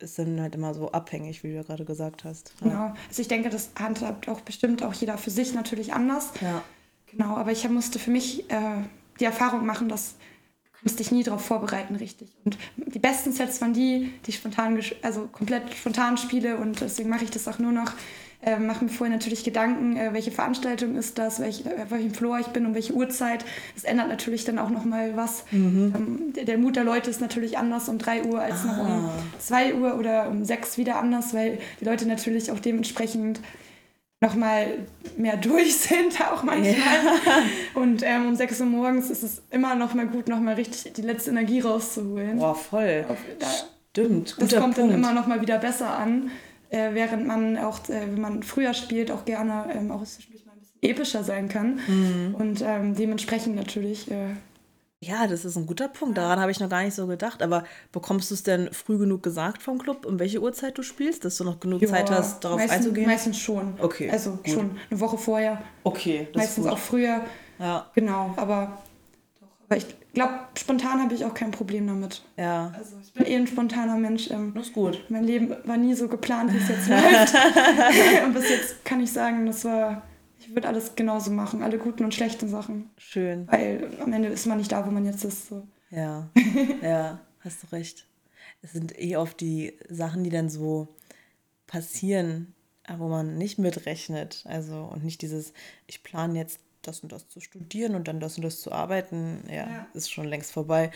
ist dann halt immer so abhängig, wie du ja gerade gesagt hast. Ja. Genau. Also ich denke, das handhabt auch bestimmt auch jeder für sich natürlich anders. Ja. Genau, aber ich musste für mich äh, die Erfahrung machen, dass du kannst dich nie darauf vorbereiten, richtig. Und die besten Sets waren die, die ich spontan, also komplett spontan spiele und deswegen mache ich das auch nur noch äh, mache mir vorher natürlich Gedanken, äh, welche Veranstaltung ist das, welch, äh, auf welchem Floor ich bin und welche Uhrzeit. Das ändert natürlich dann auch nochmal was. Mhm. Ähm, der, der, Mut der Leute ist natürlich anders um 3 Uhr als ah. noch um 2 Uhr oder um 6 wieder anders, weil die Leute natürlich auch dementsprechend nochmal mehr durch sind, auch manchmal. Yeah. Und ähm, um 6 Uhr morgens ist es immer nochmal gut, nochmal richtig die letzte Energie rauszuholen. Boah, voll. Auf, da, Stimmt. Das kommt Punkt. dann immer nochmal wieder besser an äh, während man auch, äh, wenn man früher spielt, auch gerne ähm, auch zwischendurch mal ein bisschen epischer sein kann. Mhm. Und ähm, dementsprechend natürlich. Äh, ja, das ist ein guter Punkt. Daran habe ich noch gar nicht so gedacht. Aber bekommst du es denn früh genug gesagt vom Club, um welche Uhrzeit du spielst, dass du noch genug ja, Zeit hast, darauf meistens, einzugehen? Meistens schon. Okay. Also gut. schon eine Woche vorher. Okay. Das meistens auch früher. Ja. Genau. Aber, doch, aber ich glaube, spontan habe ich auch kein Problem damit. Ja. Also ich bin eh ein spontaner Mensch. Ähm, das ist gut. Mein Leben war nie so geplant, wie es jetzt läuft. und bis jetzt kann ich sagen, das war, ich würde alles genauso machen, alle guten und schlechten Sachen. Schön. Weil am Ende ist man nicht da, wo man jetzt ist. So. Ja, ja, hast du recht. Es sind eh oft die Sachen, die dann so passieren, wo man nicht mitrechnet. Also und nicht dieses, ich plane jetzt das und das zu studieren und dann das und das zu arbeiten, ja, ja. ist schon längst vorbei.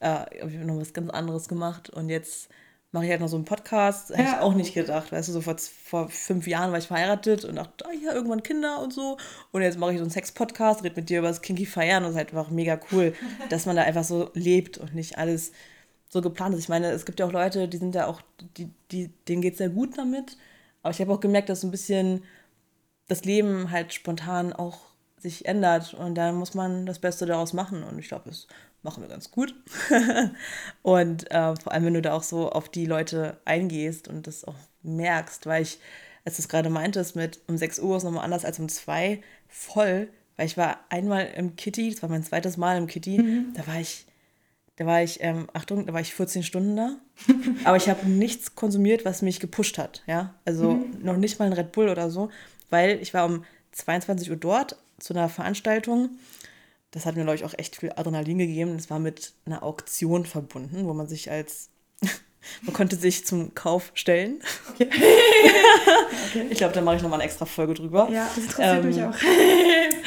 Äh, habe ich noch was ganz anderes gemacht und jetzt mache ich halt noch so einen Podcast. Hätte ich auch nicht gedacht. Weißt du, so vor, vor fünf Jahren war ich verheiratet und dachte, ah ja, irgendwann Kinder und so. Und jetzt mache ich so einen Sex-Podcast, rede mit dir über das Kinky Feiern und es ist halt einfach mega cool, dass man da einfach so lebt und nicht alles so geplant ist. Ich meine, es gibt ja auch Leute, die sind ja auch, die, die, denen geht es sehr gut damit. Aber ich habe auch gemerkt, dass so ein bisschen das Leben halt spontan auch sich ändert und dann muss man das Beste daraus machen und ich glaube, das machen wir ganz gut. und äh, vor allem, wenn du da auch so auf die Leute eingehst und das auch merkst, weil ich, als du es gerade meintest, mit um 6 Uhr ist nochmal anders als um 2, voll, weil ich war einmal im Kitty, das war mein zweites Mal im Kitty, mhm. da war ich da war ich, ähm, Achtung, da war ich 14 Stunden da. Aber ich habe nichts konsumiert, was mich gepusht hat. Ja, also mhm. noch nicht mal ein Red Bull oder so, weil ich war um 22 Uhr dort zu einer Veranstaltung. Das hat mir, glaube ich, auch echt viel Adrenalin gegeben. Das war mit einer Auktion verbunden, wo man sich als man konnte sich zum Kauf stellen. Okay. okay. Ich glaube, da mache ich nochmal eine extra Folge drüber. Ja, das interessiert ähm, mich auch.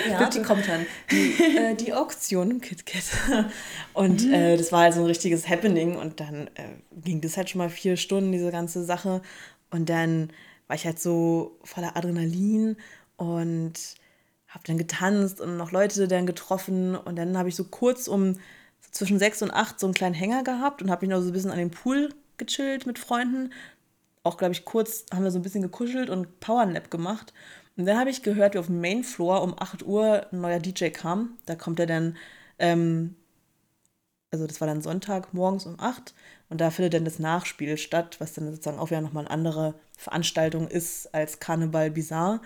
ja, die kommt dann. Die, äh, die Auktion im KitKat. Und mhm. äh, das war halt so ein richtiges Happening. Und dann äh, ging das halt schon mal vier Stunden, diese ganze Sache. Und dann war ich halt so voller Adrenalin und habe dann getanzt und noch Leute dann getroffen. Und dann habe ich so kurz um so zwischen sechs und acht so einen kleinen Hänger gehabt und habe mich noch so ein bisschen an den Pool gechillt mit Freunden. Auch, glaube ich, kurz haben wir so ein bisschen gekuschelt und Powernap gemacht. Und dann habe ich gehört, wie auf dem Main Floor um 8 Uhr ein neuer DJ kam. Da kommt er dann, ähm, also das war dann Sonntag morgens um 8 und da findet dann das Nachspiel statt, was dann sozusagen auch wieder nochmal eine andere Veranstaltung ist als Karneval Bizarre.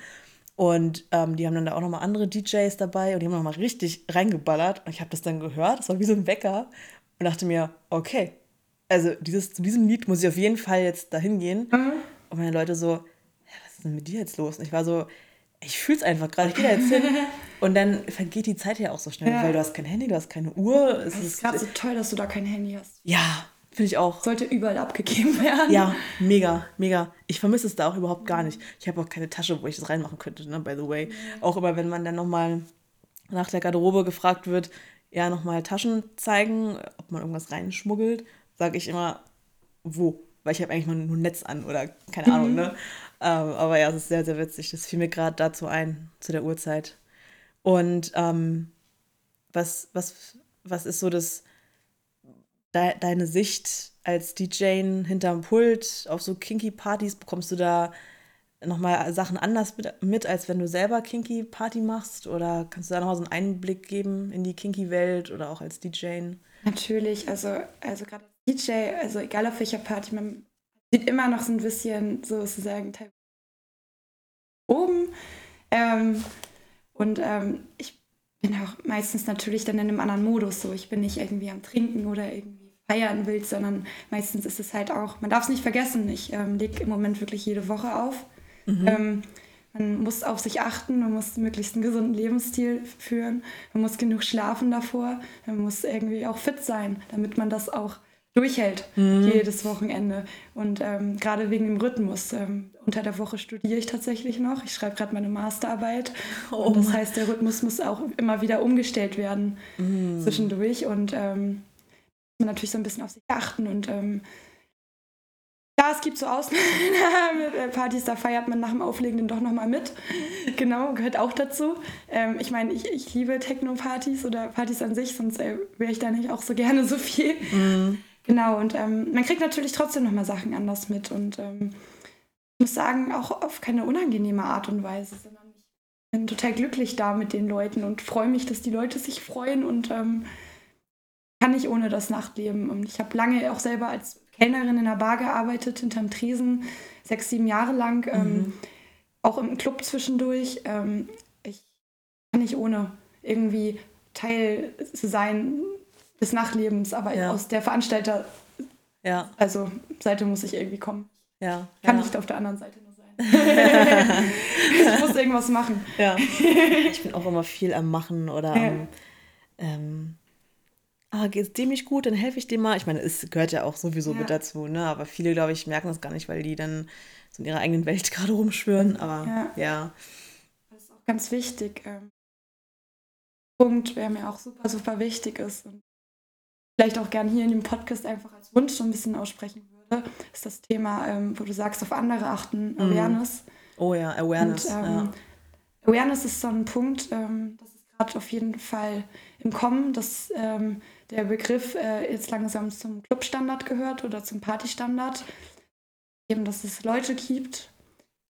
Und ähm, die haben dann da auch nochmal andere DJs dabei und die haben nochmal richtig reingeballert. Und ich habe das dann gehört, das war wie so ein Wecker und dachte mir, okay, also dieses, zu diesem Lied muss ich auf jeden Fall jetzt dahin gehen. Mhm. Und meine Leute so, ja, was ist denn mit dir jetzt los? Und ich war so, ich fühle es einfach gerade, ich gehe da jetzt hin. Und dann vergeht die Zeit ja auch so schnell, ja. weil du hast kein Handy, du hast keine Uhr. Es ist gerade so toll, dass du da kein Handy hast. Ja, finde ich auch. Sollte überall abgegeben werden. Ja, mega, mega. Ich vermisse es da auch überhaupt gar nicht. Ich habe auch keine Tasche, wo ich das reinmachen könnte, ne, by the way. Auch immer, wenn man dann nochmal nach der Garderobe gefragt wird, ja, nochmal Taschen zeigen, ob man irgendwas reinschmuggelt sage ich immer, wo? Weil ich habe eigentlich mal nur ein Netz an oder keine mhm. Ahnung, ne? Ähm, aber ja, es ist sehr, sehr witzig. Das fiel mir gerade dazu ein, zu der Uhrzeit. Und ähm, was, was, was ist so das, de, deine Sicht als DJ hinterm Pult auf so Kinky-Partys? Bekommst du da nochmal Sachen anders mit, mit, als wenn du selber Kinky-Party machst? Oder kannst du da nochmal so einen Einblick geben in die Kinky-Welt oder auch als DJ? Natürlich, also, also gerade DJ, also egal auf welcher Party, man sieht immer noch so ein bisschen sozusagen oben. Ähm, und ähm, ich bin auch meistens natürlich dann in einem anderen Modus so. Ich bin nicht irgendwie am Trinken oder irgendwie feiern will, sondern meistens ist es halt auch, man darf es nicht vergessen, ich ähm, lege im Moment wirklich jede Woche auf. Mhm. Ähm, man muss auf sich achten, man muss möglichst einen gesunden Lebensstil führen, man muss genug schlafen davor, man muss irgendwie auch fit sein, damit man das auch durchhält, mhm. jedes Wochenende. Und ähm, gerade wegen dem Rhythmus. Ähm, unter der Woche studiere ich tatsächlich noch. Ich schreibe gerade meine Masterarbeit. Oh und das heißt, der Rhythmus muss auch immer wieder umgestellt werden mhm. zwischendurch. Und ähm, man natürlich so ein bisschen auf sich achten. Und ähm, ja, es gibt so Ausnahmepartys, da feiert man nach dem Auflegen dann doch nochmal mit. Genau, gehört auch dazu. Ähm, ich meine, ich, ich liebe Techno-Partys oder Partys an sich, sonst äh, wäre ich da nicht auch so gerne so viel. Mhm. Genau, und ähm, man kriegt natürlich trotzdem nochmal Sachen anders mit. Und ähm, ich muss sagen, auch auf keine unangenehme Art und Weise, sondern ich bin total glücklich da mit den Leuten und freue mich, dass die Leute sich freuen und ähm, kann nicht ohne das Nachtleben. Und ich habe lange auch selber als Kellnerin in der Bar gearbeitet, hinterm Tresen, sechs, sieben Jahre lang, ähm, mhm. auch im Club zwischendurch. Ähm, ich kann nicht ohne irgendwie Teil zu sein des Nachtlebens, aber ja. aus der Veranstalter ja. also Seite muss ich irgendwie kommen. Ja. Kann nicht auf der anderen Seite nur sein. ich muss irgendwas machen. Ich bin auch immer viel am Machen oder am ähm, ah, geht es dem nicht gut, dann helfe ich dem mal. Ich meine, es gehört ja auch sowieso mit dazu, ne? Aber viele, glaube ich, merken das gar nicht, weil die dann so in ihrer eigenen Welt gerade rumschwören. Aber ja. Das ist auch ganz wichtig. Ähm, Punkt, der mir auch super, super wichtig ist. Und vielleicht auch gern hier in dem Podcast einfach als Wunsch so ein bisschen aussprechen würde. ist das Thema, ähm, wo du sagst, auf andere achten, Awareness. Oh ja, Awareness. Und, ähm, ja. Awareness ist so ein Punkt, ähm, das ist gerade auf jeden Fall im Kommen, dass ähm, der Begriff äh, jetzt langsam zum Clubstandard gehört oder zum Partystandard. Eben, dass es Leute gibt,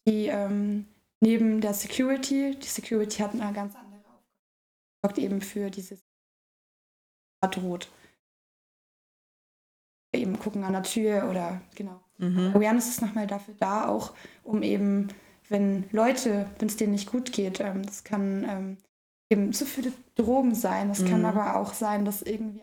die ähm, neben der Security, die Security hat eine ganz andere Aufgabe, sorgt eben für dieses droht. Eben gucken an der Tür oder genau. Mhm. Awareness ist nochmal dafür da, auch um eben, wenn Leute, wenn es denen nicht gut geht, ähm, das kann ähm, eben zu viele Drogen sein, das kann Mhm. aber auch sein, dass irgendwie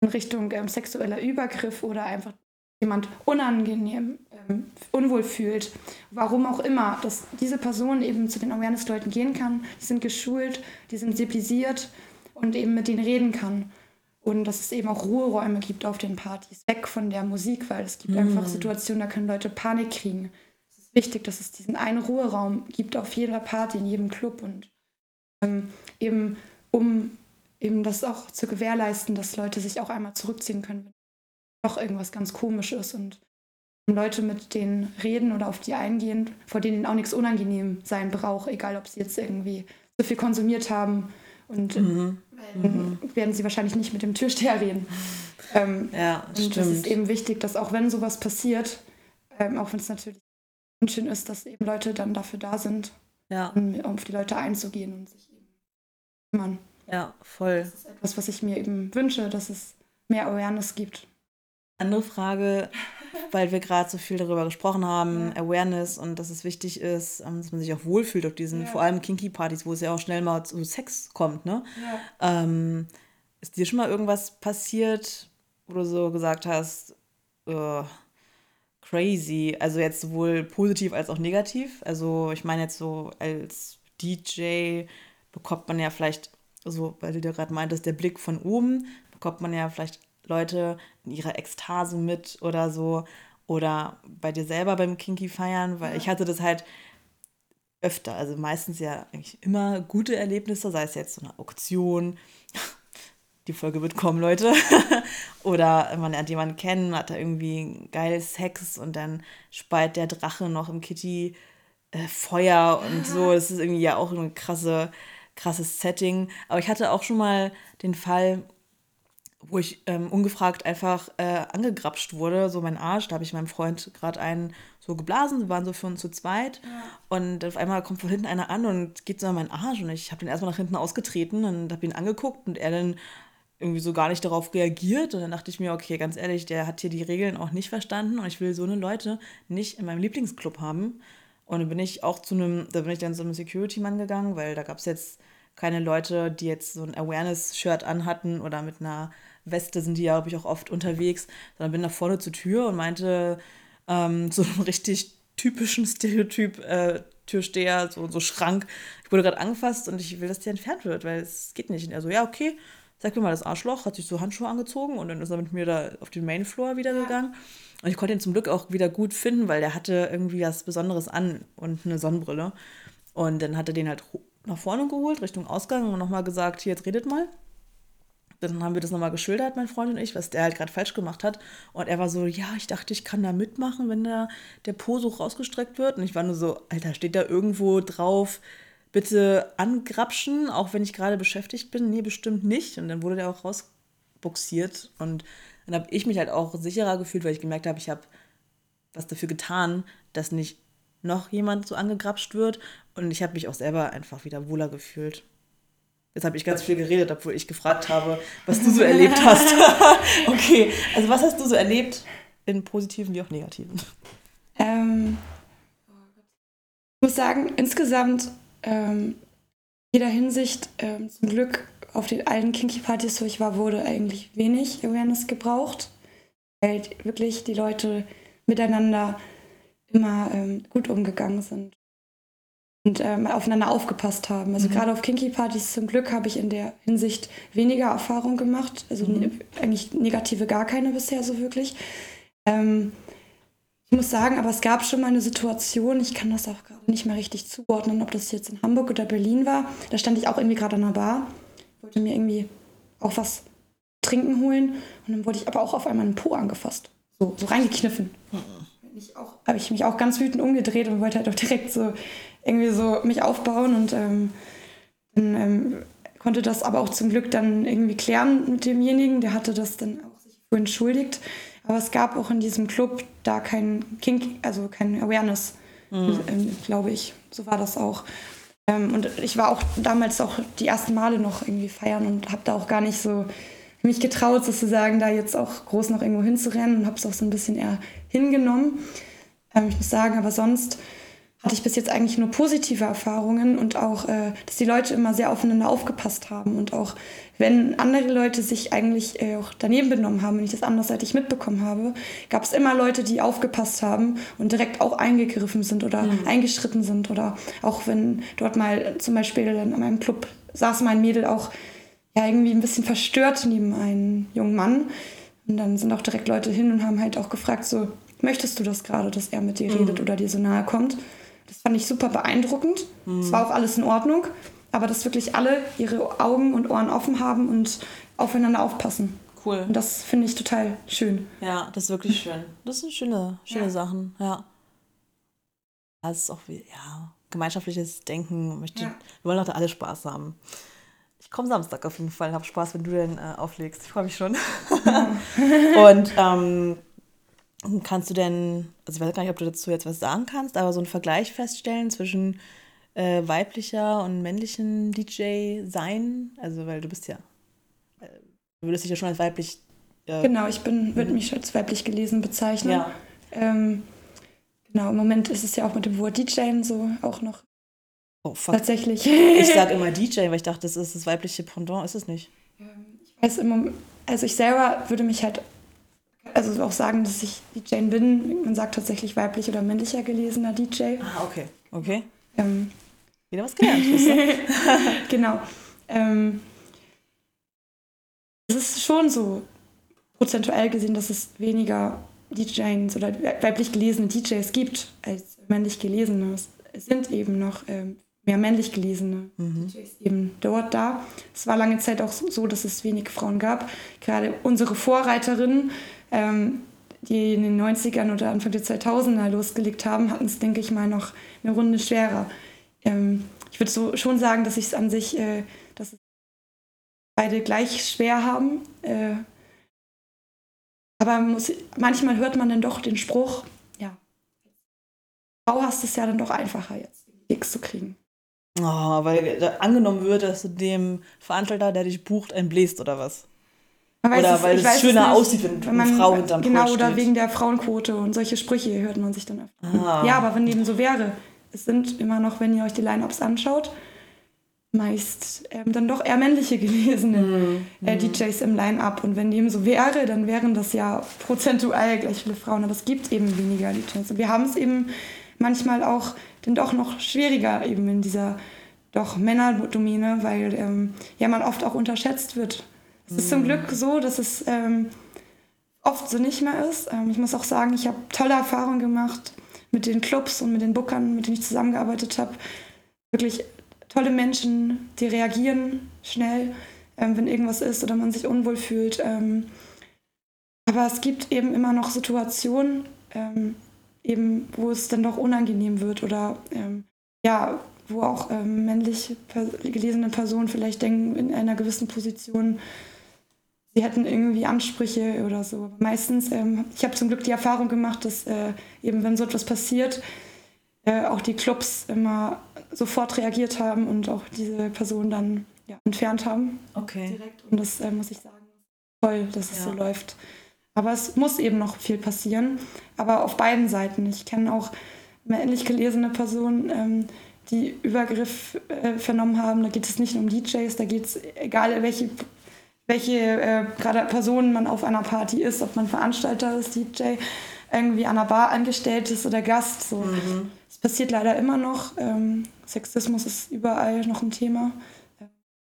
in Richtung ähm, sexueller Übergriff oder einfach jemand unangenehm, ähm, unwohl fühlt, warum auch immer, dass diese Person eben zu den Awareness-Leuten gehen kann, die sind geschult, die sind sensibilisiert und eben mit denen reden kann. Und dass es eben auch Ruheräume gibt auf den Partys, weg von der Musik, weil es gibt einfach Situationen, da können Leute Panik kriegen. Es ist wichtig, dass es diesen einen Ruheraum gibt auf jeder Party, in jedem Club und ähm, eben um eben das auch zu gewährleisten, dass Leute sich auch einmal zurückziehen können, wenn doch irgendwas ganz komisch ist und Leute mit denen reden oder auf die eingehen, vor denen auch nichts unangenehm sein braucht, egal ob sie jetzt irgendwie so viel konsumiert haben und Mhm. dann werden sie wahrscheinlich nicht mit dem Türsteher reden. Ähm, Ja, und es ist stimmt. eben wichtig, dass auch wenn sowas passiert, ähm, auch wenn es natürlich unschön ist, dass eben Leute dann dafür da sind, Ja, um, auf die Leute einzugehen und sich eben kümmern. ja, voll. Das ist etwas, was ich mir eben wünsche, dass es mehr Awareness gibt. Andere Frage, weil wir gerade so viel darüber gesprochen haben, Awareness und dass es wichtig ist, ähm, dass man sich auch wohlfühlt auf diesen, Ja. vor allem Kinky-Partys, wo es ja auch schnell mal zu Sex kommt, ne? Ähm, ist dir schon mal irgendwas passiert, wo du so gesagt hast, äh, crazy, also jetzt sowohl positiv als auch negativ? Also ich meine jetzt so als DJ bekommt man ja vielleicht, so weil du dir gerade meintest, der Blick von oben, bekommt man ja vielleicht Leute in ihrer Ekstase mit oder so. Oder bei dir selber beim Kinky feiern, weil ich hatte das halt öfter, also meistens ja eigentlich immer gute Erlebnisse, sei es jetzt so eine Auktion, die Folge wird kommen, Leute. Oder man lernt jemanden kennen, hat da irgendwie geil Sex und dann speit der Drache noch im Kitty äh, Feuer und so. Das ist irgendwie ja auch ein krasse, krasses Setting. Aber ich hatte auch schon mal den Fall, wo ich ähm, ungefragt einfach äh, angegrapscht wurde, so mein Arsch. Da habe ich meinem Freund gerade einen so geblasen, wir waren so für uns zu zweit. Und auf einmal kommt von hinten einer an und geht so an meinen Arsch. Und ich habe den erstmal nach hinten ausgetreten und habe ihn angeguckt und er dann irgendwie so gar nicht darauf reagiert. Und dann dachte ich mir, okay, ganz ehrlich, der hat hier die Regeln auch nicht verstanden und ich will so eine Leute nicht in meinem Lieblingsclub haben. Und dann bin ich auch zu einem, da bin ich dann zu einem Security-Mann gegangen, weil da gab es jetzt keine Leute, die jetzt so ein Awareness-Shirt anhatten oder mit einer Weste sind die ja, glaube ich, auch oft unterwegs, sondern bin nach vorne zur Tür und meinte ähm, so einen richtig typischen Stereotyp äh, Türsteher, so, so Schrank. Ich wurde gerade angefasst und ich will, dass der entfernt wird, weil es geht nicht. Und er so, ja, okay, sag mir mal das Arschloch, hat sich so Handschuhe angezogen und dann ist er mit mir da auf den Mainfloor wieder gegangen. Und ich konnte ihn zum Glück auch wieder gut finden, weil der hatte irgendwie was Besonderes an und eine Sonnenbrille. Und dann hat er den halt nach vorne geholt, Richtung Ausgang und nochmal gesagt, hier, jetzt redet mal. Dann haben wir das nochmal geschildert, mein Freund und ich, was der halt gerade falsch gemacht hat. Und er war so, ja, ich dachte, ich kann da mitmachen, wenn da der Po so rausgestreckt wird. Und ich war nur so, Alter, steht da irgendwo drauf, bitte angrapschen, auch wenn ich gerade beschäftigt bin? Nee, bestimmt nicht. Und dann wurde der auch rausbuxiert. Und dann habe ich mich halt auch sicherer gefühlt, weil ich gemerkt habe, ich habe was dafür getan, dass nicht noch jemand so angegrapscht wird. Und ich habe mich auch selber einfach wieder wohler gefühlt. Jetzt habe ich ganz viel geredet, obwohl ich gefragt habe, was du so erlebt hast. okay, also was hast du so erlebt in positiven wie auch negativen? Ähm, ich muss sagen, insgesamt ähm, jeder Hinsicht ähm, zum Glück auf den allen Kinky-Partys, wo ich war, wurde eigentlich wenig Awareness gebraucht, weil wirklich die Leute miteinander immer ähm, gut umgegangen sind und ähm, aufeinander aufgepasst haben. Also gerade auf Kinky-Partys zum Glück habe ich in der Hinsicht weniger Erfahrung gemacht, also ne, eigentlich negative gar keine bisher so wirklich. Ähm, ich muss sagen, aber es gab schon mal eine Situation, ich kann das auch nicht mehr richtig zuordnen, ob das jetzt in Hamburg oder Berlin war. Da stand ich auch irgendwie gerade an der Bar, wollte mir irgendwie auch was trinken holen und dann wurde ich aber auch auf einmal einen Po angefasst. so, so reingekniffen. Mhm. Habe ich mich auch ganz wütend umgedreht und wollte halt auch direkt so irgendwie so mich aufbauen und ähm, dann, ähm, konnte das aber auch zum Glück dann irgendwie klären mit demjenigen. Der hatte das dann auch sich entschuldigt. Aber es gab auch in diesem Club da kein Kink, also kein Awareness, mhm. Ähm, glaube ich. So war das auch. Ähm, und ich war auch damals auch die ersten Male noch irgendwie feiern und habe da auch gar nicht so mich getraut, sozusagen da jetzt auch groß noch irgendwo hinzurennen und habe es auch so ein bisschen eher hingenommen. Ähm, ich muss sagen, aber sonst hatte ich bis jetzt eigentlich nur positive Erfahrungen und auch, äh, dass die Leute immer sehr aufeinander aufgepasst haben und auch wenn andere Leute sich eigentlich äh, auch daneben benommen haben und ich das anderseitig mitbekommen habe, gab es immer Leute, die aufgepasst haben und direkt auch eingegriffen sind oder mhm. eingeschritten sind oder auch wenn dort mal zum Beispiel in meinem Club saß mein Mädel auch ja irgendwie ein bisschen verstört neben einem jungen Mann und dann sind auch direkt Leute hin und haben halt auch gefragt so möchtest du das gerade, dass er mit dir mhm. redet oder dir so nahe kommt? Das fand ich super beeindruckend. Es mhm. war auch alles in Ordnung, aber dass wirklich alle ihre Augen und Ohren offen haben und aufeinander aufpassen. Cool. Und das finde ich total schön. Ja, das ist wirklich schön. Das sind schöne, schöne ja. Sachen, ja. Das ist auch wie, ja, gemeinschaftliches Denken. Möchte, ja. Wir wollen auch da alle Spaß haben. Ich komme Samstag auf jeden Fall, habe Spaß, wenn du den äh, auflegst. Ich freue mich schon. Ja. und ähm, Kannst du denn, also ich weiß gar nicht, ob du dazu jetzt was sagen kannst, aber so einen Vergleich feststellen zwischen äh, weiblicher und männlichen DJ sein? Also, weil du bist ja, äh, du würdest dich ja schon als weiblich. Äh, genau, ich bin, würde mich als weiblich gelesen bezeichnen. Ja. Ähm, genau, im Moment ist es ja auch mit dem Wort DJ so auch noch. Oh, fuck. Tatsächlich. Ich sage immer DJ, weil ich dachte, das ist das weibliche Pendant, ist es nicht. Ähm, ich weiß immer, also ich selber würde mich halt also auch sagen, dass ich DJ bin. Man sagt tatsächlich weiblich oder männlicher gelesener DJ. Ah, okay. Okay. Ähm, Wieder was gelernt, Genau. Ähm, es ist schon so prozentuell gesehen, dass es weniger DJs oder weiblich gelesene DJs gibt als männlich gelesene. Es sind eben noch ähm, mehr männlich gelesene mhm. DJs eben dort da. Es war lange Zeit auch so, dass es wenig Frauen gab. Gerade unsere Vorreiterinnen ähm, die in den 90ern oder Anfang der 2000er losgelegt haben, hatten es, denke ich mal, noch eine Runde schwerer. Ähm, ich würde so schon sagen, dass ich es an sich, äh, dass beide gleich schwer haben. Äh, aber muss, manchmal hört man dann doch den Spruch, ja, Frau hast es ja dann doch einfacher jetzt, Gigs zu kriegen. Oh, weil angenommen wird, dass du dem Veranstalter, der dich bucht, ein bläst oder was? Oder es, weil es schöner aussieht, wenn, wenn man, eine Frau hinterm Genau, Pult oder wegen der Frauenquote und solche Sprüche hört man sich dann öfter. Ah. Ja, aber wenn dem so wäre, es sind immer noch, wenn ihr euch die Line-Ups anschaut, meist ähm, dann doch eher männliche gelesene mm, äh, mhm. DJs im Line-Up. Und wenn dem so wäre, dann wären das ja prozentual gleich viele Frauen. Aber es gibt eben weniger DJs. Und wir haben es eben manchmal auch dann doch noch schwieriger eben in dieser doch Männerdomäne, weil ähm, ja man oft auch unterschätzt wird es ist zum Glück so, dass es ähm, oft so nicht mehr ist. Ähm, ich muss auch sagen, ich habe tolle Erfahrungen gemacht mit den Clubs und mit den Bookern, mit denen ich zusammengearbeitet habe. Wirklich tolle Menschen, die reagieren schnell, ähm, wenn irgendwas ist oder man sich unwohl fühlt. Ähm, aber es gibt eben immer noch Situationen, ähm, eben, wo es dann doch unangenehm wird oder ähm, ja, wo auch männlich gelesene Personen vielleicht denken, in einer gewissen Position sie hätten irgendwie Ansprüche oder so. Aber meistens, ähm, ich habe zum Glück die Erfahrung gemacht, dass äh, eben, wenn so etwas passiert, äh, auch die Clubs immer sofort reagiert haben und auch diese Person dann ja, entfernt haben. Okay. Direkt. Und das äh, muss ich sagen, toll, dass es ja. so läuft. Aber es muss eben noch viel passieren. Aber auf beiden Seiten. Ich kenne auch ähnlich gelesene Personen, ähm, die Übergriff äh, vernommen haben. Da geht es nicht nur um DJs, da geht es, egal welche welche äh, gerade Personen man auf einer Party ist, ob man Veranstalter ist, DJ, irgendwie an einer Bar angestellt ist oder Gast. So. Mhm. Das passiert leider immer noch. Ähm, Sexismus ist überall noch ein Thema. Äh,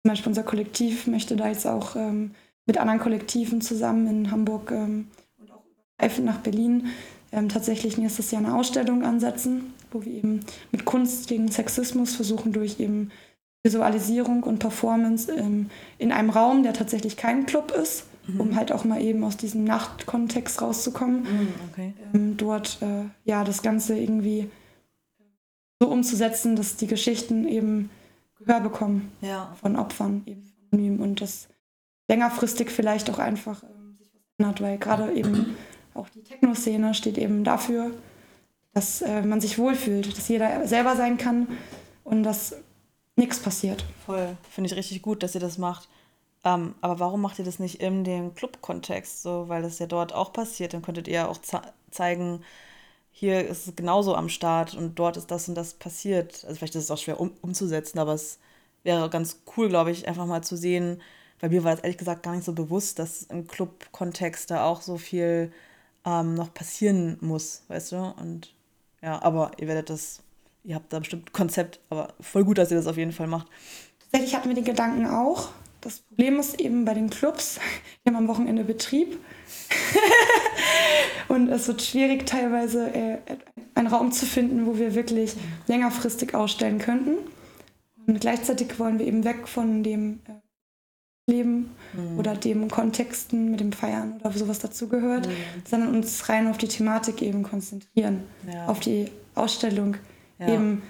zum Beispiel unser Kollektiv möchte da jetzt auch ähm, mit anderen Kollektiven zusammen in Hamburg ähm, und auch übergreifend nach Berlin ähm, tatsächlich nächstes Jahr eine Ausstellung ansetzen, wo wir eben mit Kunst gegen Sexismus versuchen, durch eben Visualisierung und Performance ähm, in einem Raum, der tatsächlich kein Club ist, mhm. um halt auch mal eben aus diesem Nachtkontext rauszukommen. Mhm, okay. ähm, dort äh, ja das Ganze irgendwie so umzusetzen, dass die Geschichten eben Gehör bekommen ja. von Opfern eben anonym und das längerfristig vielleicht auch einfach ähm, sich was ändert, weil gerade eben auch die Techno-Szene steht eben dafür, dass äh, man sich wohlfühlt, dass jeder selber sein kann und dass nichts passiert. Voll, finde ich richtig gut, dass ihr das macht. Ähm, aber warum macht ihr das nicht in dem Club-Kontext so? Weil das ja dort auch passiert. Dann könntet ihr ja auch zeigen, hier ist es genauso am Start und dort ist das und das passiert. Also vielleicht ist es auch schwer um, umzusetzen, aber es wäre ganz cool, glaube ich, einfach mal zu sehen, weil mir war das ehrlich gesagt gar nicht so bewusst, dass im Club-Kontext da auch so viel ähm, noch passieren muss, weißt du? Und ja, aber ihr werdet das, ihr habt da bestimmt ein Konzept, aber voll gut, dass ihr das auf jeden Fall macht. Tatsächlich hatten wir den Gedanken auch. Das Problem ist eben bei den Clubs, wir haben am Wochenende Betrieb. und es wird schwierig, teilweise äh, einen Raum zu finden, wo wir wirklich längerfristig ausstellen könnten. Und gleichzeitig wollen wir eben weg von dem äh, Leben mhm. oder dem Kontexten mit dem Feiern oder sowas dazugehört, mhm. sondern uns rein auf die Thematik eben konzentrieren, ja. auf die Ausstellung ja. eben,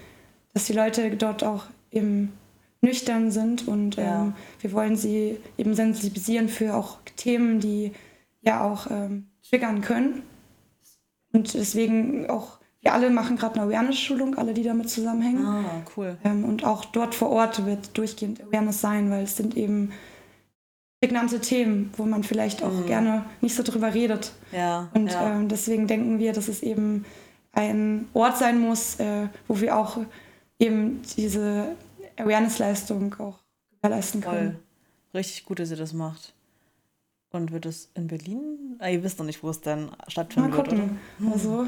dass die Leute dort auch eben nüchtern sind und ja. ähm, wir wollen sie eben sensibilisieren für auch Themen, die ja auch ähm, triggern können und deswegen auch wir alle machen gerade eine Awareness-Schulung, alle, die damit zusammenhängen. Ah, cool. Ähm, und auch dort vor Ort wird durchgehend Awareness sein, weil es sind eben prägnante Themen, wo man vielleicht auch mhm. gerne nicht so drüber redet. Ja, und ja. Ähm, deswegen denken wir, dass es eben ein Ort sein muss, äh, wo wir auch eben diese Awareness-Leistung auch gewährleisten können. Voll. Richtig gut, dass ihr das macht. Und wird es in Berlin? Ah, ihr wisst noch nicht, wo es dann stattfinden Mal gucken. wird, oder? Also,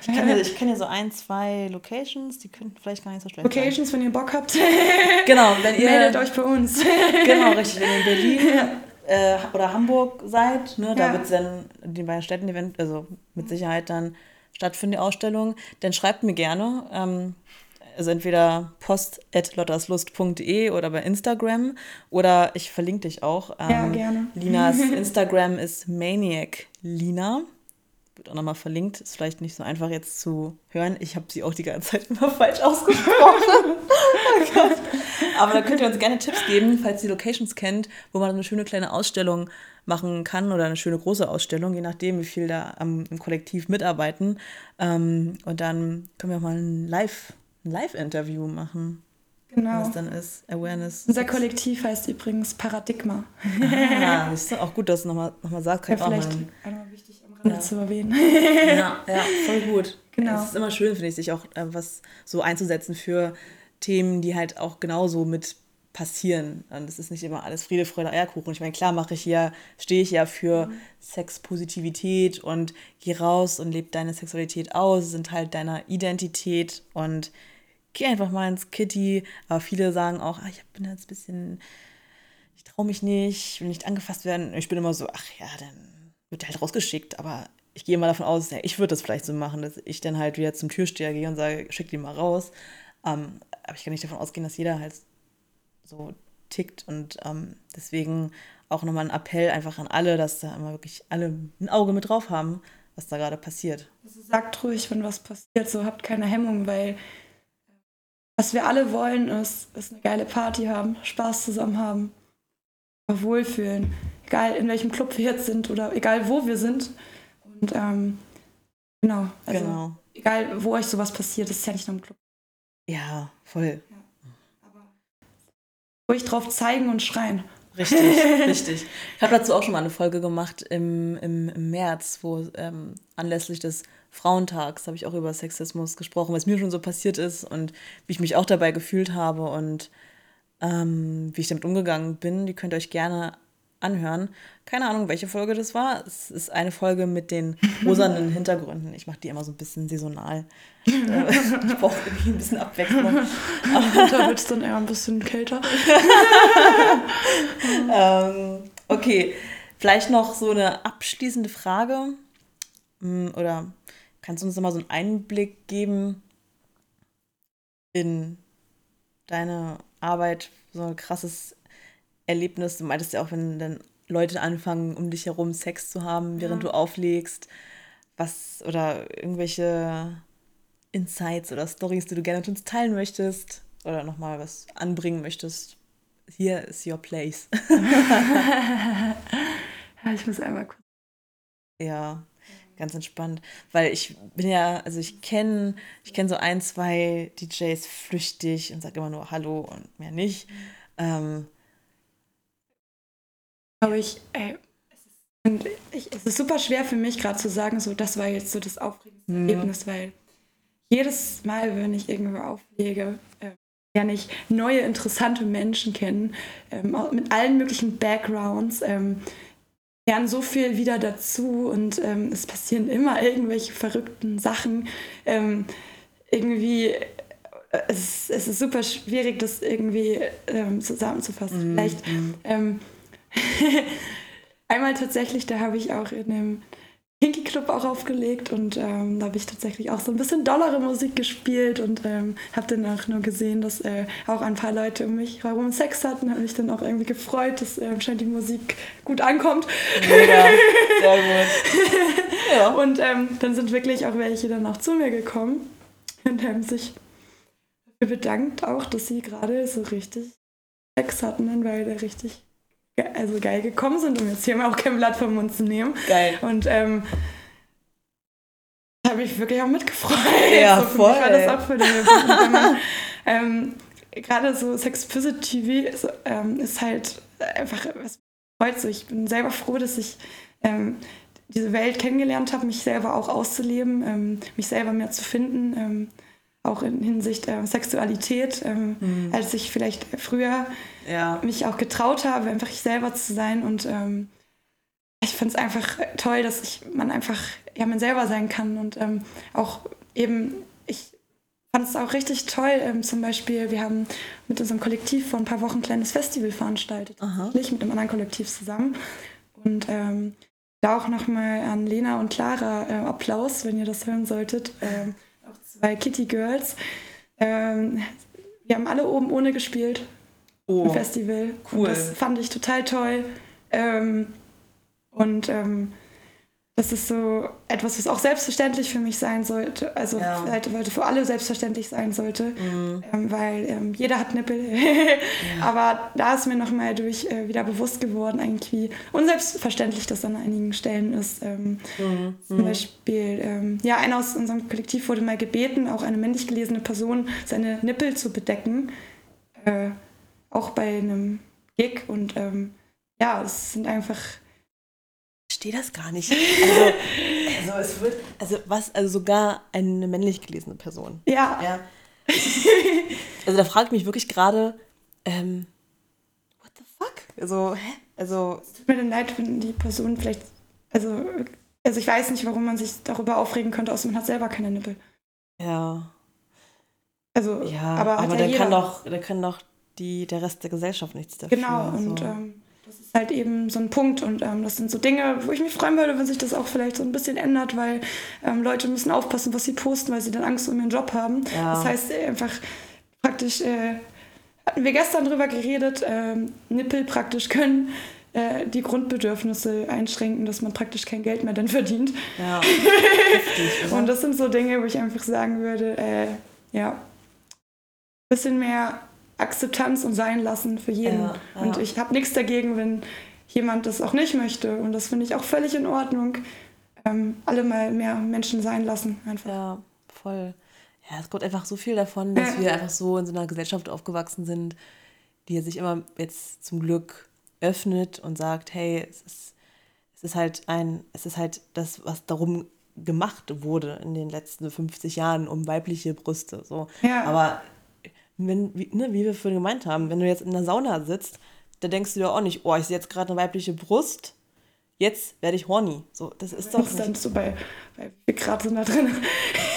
ich kenne ja, kenn ja so ein, zwei Locations, die könnten vielleicht gar nicht so schlecht Locations, sein. wenn ihr Bock habt. genau, wenn ihr. Meldet euch bei uns. genau, richtig. Wenn ihr in Berlin äh, oder Hamburg seid, ne, da ja. wird es dann in den beiden Städten, also mit Sicherheit dann stattfinden, die Ausstellung, dann schreibt mir gerne. Ähm, also entweder post.lotterslust.de oder bei Instagram oder ich verlinke dich auch. Ähm, ja, gerne. Linas Instagram ist Maniac Lina wird auch nochmal verlinkt. Ist vielleicht nicht so einfach jetzt zu hören. Ich habe sie auch die ganze Zeit immer falsch ausgesprochen. oh Aber da könnt ihr uns gerne Tipps geben, falls ihr Locations kennt, wo man eine schöne kleine Ausstellung machen kann oder eine schöne große Ausstellung, je nachdem, wie viel da am, im Kollektiv mitarbeiten. Ähm, und dann können wir auch mal ein Live, ein Live-Interview machen. Genau. Was dann ist. Awareness. Unser Kollektiv heißt übrigens Paradigma. Ah, ist auch gut, dass du nochmal noch mal sagst. Kann ja, vielleicht einmal wichtig Ja. zu erwähnen. ja, ja, voll gut. Genau. Es ist immer schön, finde ich, sich auch äh, was so einzusetzen für Themen, die halt auch genauso mit passieren. Und es ist nicht immer alles Friede, Freude, Eierkuchen. Ich meine, klar mache ich ja, stehe ich ja für mhm. Sexpositivität und geh raus und lebe deine Sexualität aus, sind halt deiner Identität und geh einfach mal ins Kitty. Aber viele sagen auch, ah, ich bin jetzt ein bisschen, ich traue mich nicht, will nicht angefasst werden. Ich bin immer so, ach ja, dann wird halt rausgeschickt, aber ich gehe mal davon aus, ja, ich würde das vielleicht so machen, dass ich dann halt wieder zum Türsteher gehe und sage, schick die mal raus. Ähm, aber ich kann nicht davon ausgehen, dass jeder halt so tickt und ähm, deswegen auch nochmal ein Appell einfach an alle, dass da immer wirklich alle ein Auge mit drauf haben, was da gerade passiert. Also sagt ruhig, wenn was passiert, so habt keine Hemmung, weil was wir alle wollen, ist, ist eine geile Party haben, Spaß zusammen haben, wohlfühlen egal in welchem Club wir jetzt sind oder egal wo wir sind. Und ähm, genau, also genau. egal wo euch sowas passiert, ist ja nicht nur im Club. Ja, voll. Ja. Aber ruhig drauf zeigen und schreien. Richtig, richtig. Ich habe dazu auch schon mal eine Folge gemacht im, im, im März, wo ähm, anlässlich des Frauentags habe ich auch über Sexismus gesprochen, was mir schon so passiert ist und wie ich mich auch dabei gefühlt habe und ähm, wie ich damit umgegangen bin. Die könnt ihr euch gerne anhören. Keine Ahnung, welche Folge das war. Es ist eine Folge mit den rosanen Hintergründen. Ich mache die immer so ein bisschen saisonal. Ich brauche irgendwie ein bisschen Abwechslung. da wird es dann eher ein bisschen kälter. ähm, okay, vielleicht noch so eine abschließende Frage. Hm, oder kannst du uns nochmal so einen Einblick geben in deine Arbeit, so ein krasses Erlebnis. Du meintest ja auch, wenn dann Leute anfangen, um dich herum Sex zu haben, während Ja. du auflegst? Was oder irgendwelche Insights oder Stories, die du gerne mit uns teilen möchtest oder nochmal was anbringen möchtest? Hier ist your place. Ja, ich muss einmal kurz. Ja, ganz entspannt. Weil ich bin ja, also ich kenne ich kenn so ein, zwei DJs flüchtig und sage immer nur Hallo und mehr nicht. Ähm, glaube ich, ey, es ist, ich, es ist super schwer für mich gerade zu sagen, so das war jetzt so das aufregendste Mhm. Erlebnis, weil jedes Mal, wenn ich irgendwo auflege, äh, lerne ich neue interessante Menschen kennen, ähm, mit allen möglichen Backgrounds, ähm, lernen so viel wieder dazu und ähm, es passieren immer irgendwelche verrückten Sachen. Ähm, irgendwie, äh, es, es ist super schwierig, das irgendwie ähm, zusammenzufassen. Vielleicht ähm, einmal tatsächlich, da habe ich auch in dem Kinky Club auch aufgelegt und ähm, da habe ich tatsächlich auch so ein bisschen dollere Musik gespielt und ähm, habe dann auch nur gesehen, dass äh, auch ein paar Leute um mich herum Sex hatten. Habe mich dann auch irgendwie gefreut, dass äh, scheint die Musik gut ankommt. mega, sehr gut. Ja. Und ähm, dann sind wirklich auch welche dann auch zu mir gekommen und haben sich dafür bedankt, auch, dass sie gerade so richtig Sex hatten, weil der richtig also geil gekommen sind, um jetzt hier mal auch kein Blatt vom Mund zu nehmen. Geil. Und ähm, habe ich wirklich auch mitgefreut. Ja, so, für mich war voll. das auch für den wenn man, ähm, Gerade so Sex Positivity ist, ähm, ist halt einfach was freut so. Ich bin selber froh, dass ich ähm, diese Welt kennengelernt habe, mich selber auch auszuleben, ähm, mich selber mehr zu finden, ähm, auch in Hinsicht äh, Sexualität, ähm, Mhm. als ich vielleicht früher Ja. mich auch getraut habe, einfach ich selber zu sein. Und ähm, ich finde es einfach toll, dass ich man einfach ja man selber sein kann und ähm, auch eben ich fand es auch richtig toll. Ähm, zum Beispiel, wir haben mit unserem Kollektiv vor ein paar Wochen ein kleines Festival veranstaltet, tatsächlich mit einem anderen Kollektiv zusammen. Und ähm, da auch nochmal an Lena und Clara äh, Applaus, wenn ihr das hören solltet. Zwei Kitty Girls. Ähm, wir haben alle oben ohne gespielt im Oh, Festival. cool. Und das fand ich total toll. Ähm, und ähm, das ist so etwas, was auch selbstverständlich für mich sein sollte. Also Ja. sollte für alle selbstverständlich sein sollte. Mhm. Ähm, weil ähm, jeder hat Nippel. Aber da ist mir nochmal durch äh, wieder bewusst geworden, eigentlich wie unselbstverständlich das an einigen Stellen ist. Ähm, Mhm. zum Beispiel, ähm, ja, einer aus unserem Kollektiv wurde mal gebeten, auch eine männlich gelesene Person seine Nippel zu bedecken. Äh, auch bei einem Gig. Und ähm, ja, es sind einfach. Ich verstehe das gar nicht. Also, also es wird, also was, also sogar eine männlich gelesene Person. Ja, Ja. Also da frage ich mich wirklich gerade, ähm, what the fuck? Also, hä? Also, es tut mir dann leid, wenn die Person vielleicht. Also, also ich weiß nicht, warum man sich darüber aufregen könnte, außer man hat selber keine Nippel. ja. Also, Ja, aber, aber, ja da kann doch, da kann doch die, der Rest der Gesellschaft nichts dafür. Genau, und so. ähm, das ist halt eben so ein Punkt. Und ähm, das sind so Dinge, wo ich mich freuen würde, wenn sich das auch vielleicht so ein bisschen ändert, weil ähm, Leute müssen aufpassen, was sie posten, weil sie dann Angst um ihren Job haben. Ja. Das heißt äh, einfach praktisch, äh, hatten wir gestern drüber geredet, ähm, Nippel praktisch können äh, die Grundbedürfnisse einschränken, dass man praktisch kein Geld mehr dann verdient. ja. Und das sind so Dinge, wo ich einfach sagen würde, äh, ja, bisschen mehr Akzeptanz und sein lassen für jeden. Ja, ja. Und ich habe nichts dagegen, wenn jemand das auch nicht möchte. Und das finde ich auch völlig in Ordnung. Ähm, alle mal mehr Menschen sein lassen. Einfach. Ja, voll. Ja, es kommt einfach so viel davon, dass Ja. wir einfach so in so einer Gesellschaft aufgewachsen sind, die sich immer jetzt zum Glück öffnet und sagt, hey, es ist, es ist halt ein, es ist halt das, was darum gemacht wurde in den letzten 50 Jahren um weibliche Brüste. So. Ja. Aber wenn, wie, ne, wie wir vorhin gemeint haben, wenn du jetzt in der Sauna sitzt, da denkst du dir auch nicht, oh, ich sehe jetzt gerade eine weibliche Brust, jetzt werde ich horny. So, das ist doch Das ist dann so bei, bei Grad sind da drin?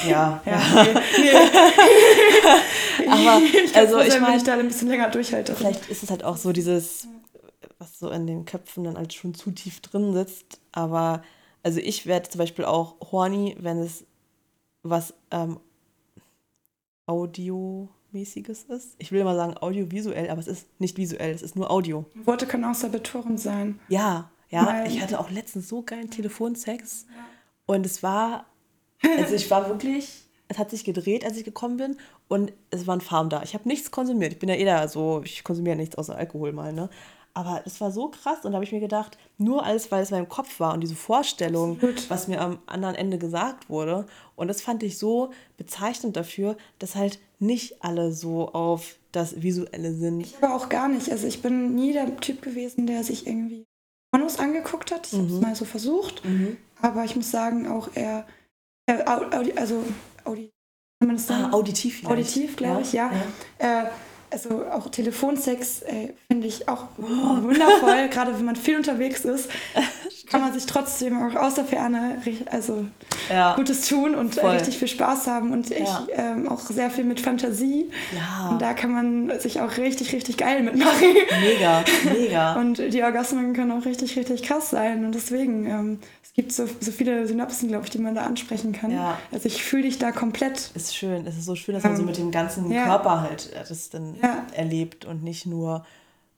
Ja, Ja, nee, nee. Aber, ich also, also ich ich wenn mein- ich da ein bisschen länger durchhalte. Vielleicht ist es halt auch so dieses, was so in den Köpfen dann halt schon zu tief drin sitzt. Aber also ich werde zum Beispiel auch horny, wenn es was ähm, Audio, Audiomäßiges ist. Ich will immer sagen audiovisuell, aber es ist nicht visuell, es ist nur Audio. Worte können auch sabotorend sein. Ja, ja. Weil- ich hatte auch letztens so geilen Telefonsex. Und es war, also ich war wirklich, es hat sich gedreht, als ich gekommen bin. Und es waren Farben da. Ich habe nichts konsumiert. Ich bin ja eh da so, ich konsumiere nichts außer Alkohol mal, ne? Aber es war so krass und da habe ich mir gedacht, nur alles, weil es in meinem Kopf war und diese Vorstellung, Absolut. was mir am anderen Ende gesagt wurde. Und das fand ich so bezeichnend dafür, dass halt nicht alle so auf das Visuelle sind. Ich aber auch gar nicht. Also ich bin nie der Typ gewesen, der sich irgendwie Pornos angeguckt hat. Ich habe es mal so versucht. Aber ich muss sagen, auch eher, äh, also Audi, kann man das sagen? Ah, auditiv vielleicht. Auditiv, glaube ich, ja. Äh, also auch Telefonsex äh, finde ich auch wundervoll, gerade wenn man viel unterwegs ist, kann man sich trotzdem auch aus der Ferne also Ja. Gutes tun und äh, Voll. richtig viel Spaß haben und ich Ja. ähm, auch sehr viel mit Fantasie. Ja. Und da kann man sich auch richtig, richtig geil mitmachen. Mega, mega. Und die Orgasmen können auch richtig, richtig krass sein. Und deswegen, ähm, es gibt so, so viele Synapsen, glaube ich, die man da ansprechen kann. Ja. Also ich fühle dich da komplett. ist schön. Es ist so schön, dass man so mit dem ganzen ja. Körper halt äh, das dann Ja. erlebt und nicht nur,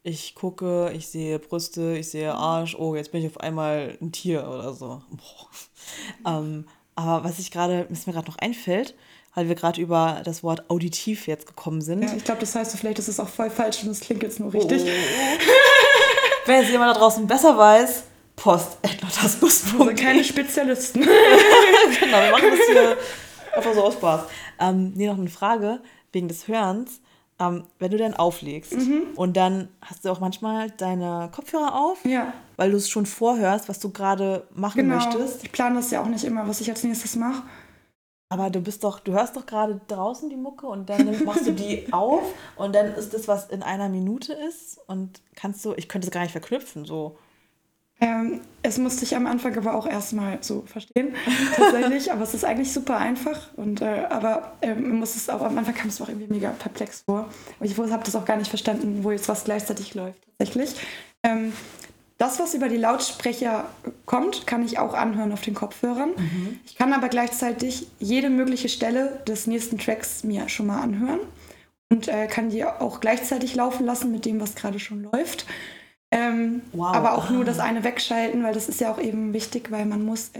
ich gucke, ich sehe Brüste, ich sehe Arsch, oh, jetzt bin ich auf einmal ein Tier oder so. Boah. Ähm, aber was ich gerade, was mir gerade noch einfällt, weil wir gerade über das Wort auditiv jetzt gekommen sind. Ja, ich glaube, das heißt, so, vielleicht ist es auch voll falsch und es klingt jetzt nur Oh, richtig. Wenn jetzt jemand da draußen besser weiß, Post Also atlotasbus.de. keine Spezialisten. genau, wir machen das hier einfach so aus Spaß. Ähm, nee, noch eine Frage wegen des Hörens. Ähm, wenn du dann auflegst Mhm. und dann hast du auch manchmal deine Kopfhörer auf, ja, weil du es schon vorhörst, was du gerade machen genau. möchtest. Ich plane das ja auch nicht immer, was ich als nächstes mache. Aber du bist doch, du hörst doch gerade draußen die Mucke und dann machst du die auf und dann ist das, was in einer Minute ist und kannst du, ich könnte es gar nicht verknüpfen, so. Ähm, es musste ich am Anfang aber auch erstmal so verstehen, tatsächlich. aber es ist eigentlich super einfach. Und, äh, aber ähm, man muss es auch, am Anfang kam es auch irgendwie mega perplex vor. Aber ich habe das auch gar nicht verstanden, wo jetzt was gleichzeitig läuft, tatsächlich. Ähm, das, was über die Lautsprecher kommt, kann ich auch anhören auf den Kopfhörern. Ich kann aber gleichzeitig jede mögliche Stelle des nächsten Tracks mir schon mal anhören und äh, kann die auch gleichzeitig laufen lassen mit dem, was gerade schon läuft. Ähm, Wow. Aber auch nur das eine wegschalten, weil das ist ja auch eben wichtig, weil man muss äh,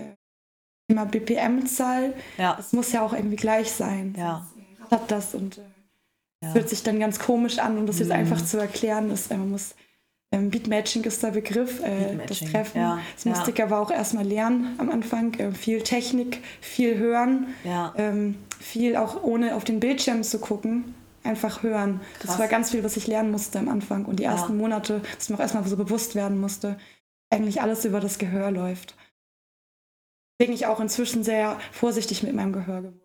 immer BPM-Zahl, Ja. es muss ja auch irgendwie gleich sein. Ja. Rattert das und äh, es Ja. Mhm. hört sich dann ganz komisch an und das jetzt einfach zu erklären ist, äh, man muss ähm, Beatmatching ist der Begriff, äh, das Treffen. ja, Das ja. musste ich aber auch erstmal lernen am Anfang. Äh, viel Technik, viel hören, Ja. ähm, viel auch ohne auf den Bildschirm zu gucken, einfach hören. Krass. Das war ganz viel, was ich lernen musste am Anfang und die Ja. ersten Monate, dass mir auch erstmal so bewusst werden musste, eigentlich alles über das Gehör läuft. Deswegen ich auch inzwischen sehr vorsichtig mit meinem Gehör geworden.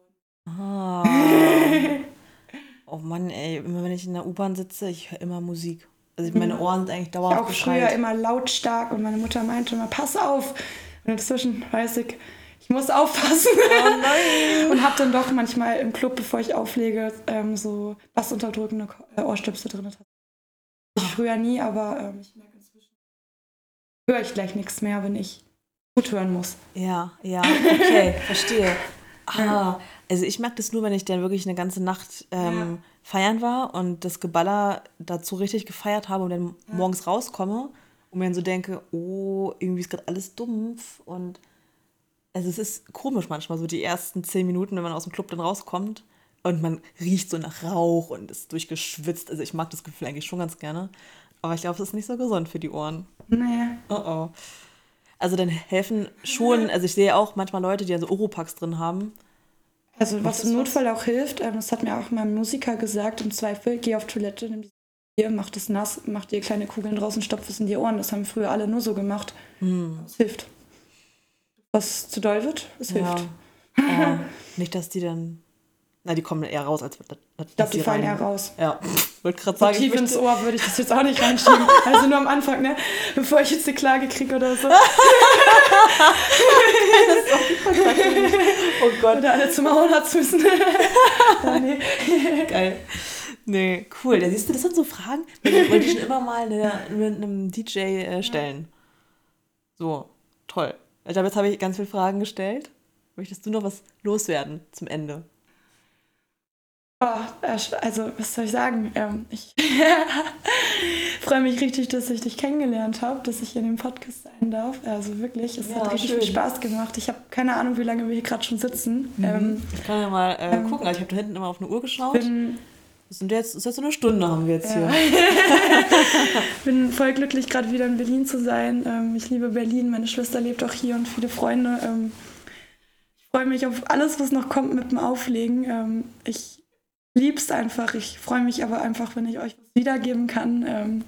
Ah. oh Mann, ey, immer wenn ich in der U-Bahn sitze, ich höre immer Musik. Also meine Ohren sind eigentlich Ich dauerhaft war auch früher immer lautstark und meine Mutter meinte immer, pass auf. Und inzwischen weiß ich, ich muss aufpassen. Oh und habe dann doch manchmal im Club, bevor ich auflege, ähm, so bassunterdrückende Ko- äh, Ohrstöpsel drin. Ich früher nie, aber ähm, ich merke inzwischen, höre ich gleich nichts mehr, wenn ich gut hören muss. Ja, ja, okay, verstehe. Ah, also ich merke das nur, wenn ich dann wirklich eine ganze Nacht ähm, feiern war und das Geballer dazu richtig gefeiert habe und dann morgens rauskomme und mir dann so denke, oh, irgendwie ist gerade alles dumpf und also es ist komisch manchmal, so die ersten zehn Minuten, wenn man aus dem Club dann rauskommt und man riecht so nach Rauch und ist durchgeschwitzt. Also ich mag das Gefühl eigentlich schon ganz gerne, aber ich glaube, es ist nicht so gesund für die Ohren. Nee. Oh oh. Also dann helfen schon, also ich sehe auch manchmal Leute, die ja so Oropax drin haben. Also was das im was? Notfall auch hilft, ähm, das hat mir auch mal ein Musiker gesagt, im Zweifel, geh auf Toilette, nimm die Bier, mach das nass, mach dir kleine Kugeln draußen, stopf es in die Ohren. Das haben früher alle nur so gemacht. Hm. Es hilft. Was zu doll wird, es hilft. Ja. Oh, nicht, dass die dann. Na, die kommen eher raus, als dass, dass Ich glaube, die fallen rein. eher raus. Ja, wollte gerade So sagen, ich tief ins Ohr würde ich das jetzt auch nicht reinschieben. Also nur am Anfang, ne? Bevor ich jetzt eine Klage kriege oder so. oh Gott, Oder alle zum Augenarzt müssen. Ja, nee. geil. Nee, cool. Da siehst du, das sind so Fragen, die wollte ich schon immer mal eine, mit einem DJ äh, stellen. So, toll. Ich glaube, jetzt habe ich ganz viele Fragen gestellt. Möchtest du noch was loswerden zum Ende? Oh, also, was soll ich sagen? Ähm, ich freue mich richtig, dass ich dich kennengelernt habe, dass ich hier in dem Podcast sein darf. Also wirklich, es ja, hat richtig schön. viel Spaß gemacht. Ich habe keine Ahnung, wie lange wir hier gerade schon sitzen. Mhm. Ähm, ich kann ja mal äh, ähm, gucken. Also ich habe da hinten immer auf eine Uhr geschaut. Bin, sind jetzt, das ist jetzt so eine Stunde haben wir jetzt ja. hier. bin voll glücklich, gerade wieder in Berlin zu sein. Ähm, ich liebe Berlin. Meine Schwester lebt auch hier und viele Freunde. Ähm, ich freue mich auf alles, was noch kommt mit dem Auflegen. Ähm, ich lieb's einfach. Ich freue mich aber einfach, wenn ich euch was wiedergeben kann.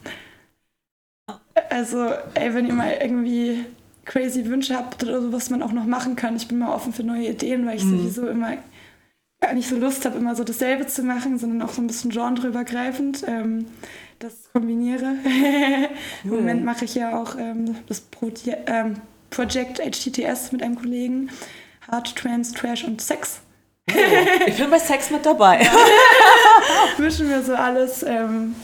Also, ey, wenn ihr mal irgendwie crazy Wünsche habt oder so, was man auch noch machen kann. Ich bin mal offen für neue Ideen, weil ich mhm. sowieso immer gar nicht so Lust habe, immer so dasselbe zu machen, sondern auch so ein bisschen genreübergreifend. Ähm, das kombiniere. Im Moment mache ich ja auch ähm, das Pro ähm, Project HTTS mit einem Kollegen. Hard, Trans, Trash und Sex. Oh, ich bin bei Sex mit dabei. Mischen wir so alles. Ähm,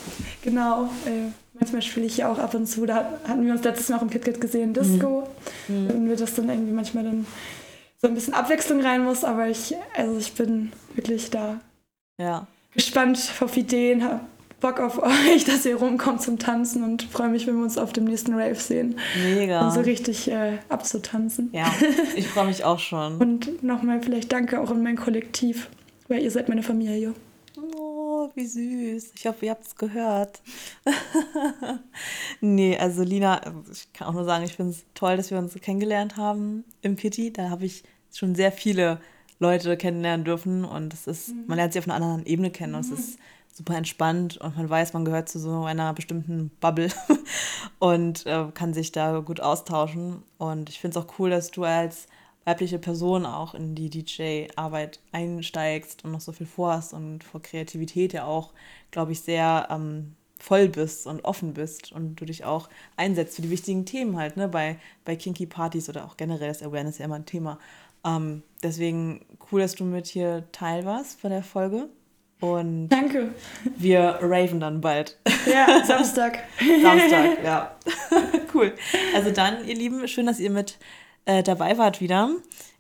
genau. Äh, manchmal spiele ich ja auch ab und zu. Da hatten wir uns letztes Mal auch im KitKat gesehen, Disco. Mhm. Wenn wir das dann irgendwie manchmal dann so ein bisschen Abwechslung rein muss. Aber ich, also ich bin wirklich da ja. gespannt auf Ideen, habe Bock auf euch, dass ihr rumkommt zum Tanzen und freue mich, wenn wir uns auf dem nächsten Rave sehen. Mega. Und so richtig äh, abzutanzen. Ja, ich freue mich auch schon. und nochmal vielleicht danke auch an mein Kollektiv, weil ihr seid meine Familie. Oh, wie süß. Ich hoffe, ihr habt es gehört. nee, also Lina, ich kann auch nur sagen, ich finde es toll, dass wir uns kennengelernt haben im Kitty. Da habe ich schon sehr viele Leute kennenlernen dürfen und es ist, mhm. man lernt sie auf einer anderen Ebene kennen und es mhm. ist super entspannt und man weiß, man gehört zu so einer bestimmten Bubble und äh, kann sich da gut austauschen. Und ich finde es auch cool, dass du als weibliche Person auch in die DJ-Arbeit einsteigst und noch so viel vorhast und vor Kreativität ja auch, glaube ich, sehr ähm, voll bist und offen bist und du dich auch einsetzt für die wichtigen Themen halt, ne, bei, bei Kinky Partys oder auch generell ist Awareness ja immer ein Thema. Ähm, deswegen cool, dass du mit hier teil warst bei der Folge. Und Danke. Wir raven dann bald. Ja, Samstag. Samstag, ja. cool. Also dann, ihr Lieben, schön, dass ihr mit äh, dabei wart wieder.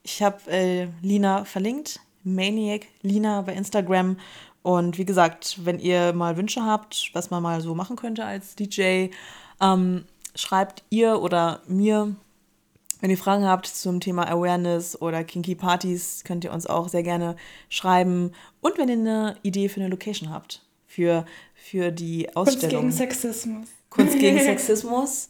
Ich habe äh, Lina verlinkt, Maniac Lina bei Instagram. Und wie gesagt, wenn ihr mal Wünsche habt, was man mal so machen könnte als DJ, ähm, schreibt ihr oder mir wenn ihr Fragen habt zum Thema Awareness oder Kinky Partys, könnt ihr uns auch sehr gerne schreiben. Und wenn ihr eine Idee für eine Location habt, für, für die Ausstellung. Kunst gegen Sexismus. Kunst gegen Sexismus.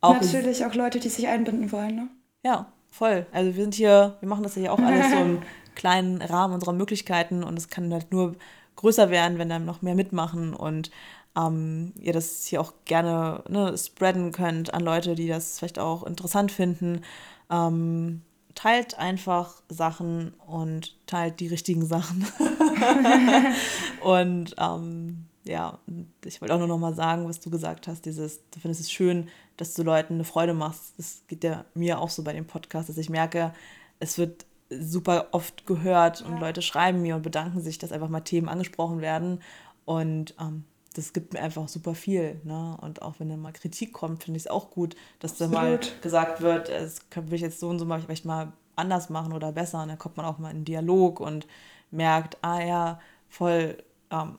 Auch Natürlich auch Leute, die sich einbinden wollen, ne? Ja, voll. Also wir sind hier, wir machen das ja auch alles so im kleinen Rahmen unserer Möglichkeiten und es kann halt nur größer werden, wenn dann noch mehr mitmachen und ähm, ihr das hier auch gerne ne, spreaden könnt an Leute, die das vielleicht auch interessant finden. Ähm, teilt einfach Sachen und teilt die richtigen Sachen. und ähm, ja, ich wollte auch nur noch mal sagen, was du gesagt hast, dieses, du findest es schön, dass du Leuten eine Freude machst. Das geht ja mir auch so bei dem Podcast, dass ich merke, es wird super oft gehört und Leute schreiben mir und bedanken sich, dass einfach mal Themen angesprochen werden. Und ähm, das gibt mir einfach super viel. Ne? Und auch wenn dann mal Kritik kommt, finde ich es auch gut, dass dann mal gesagt wird, es will ich jetzt so und so mal, vielleicht mal anders machen oder besser. Und dann kommt man auch mal in Dialog und merkt, ah ja, voll, ähm,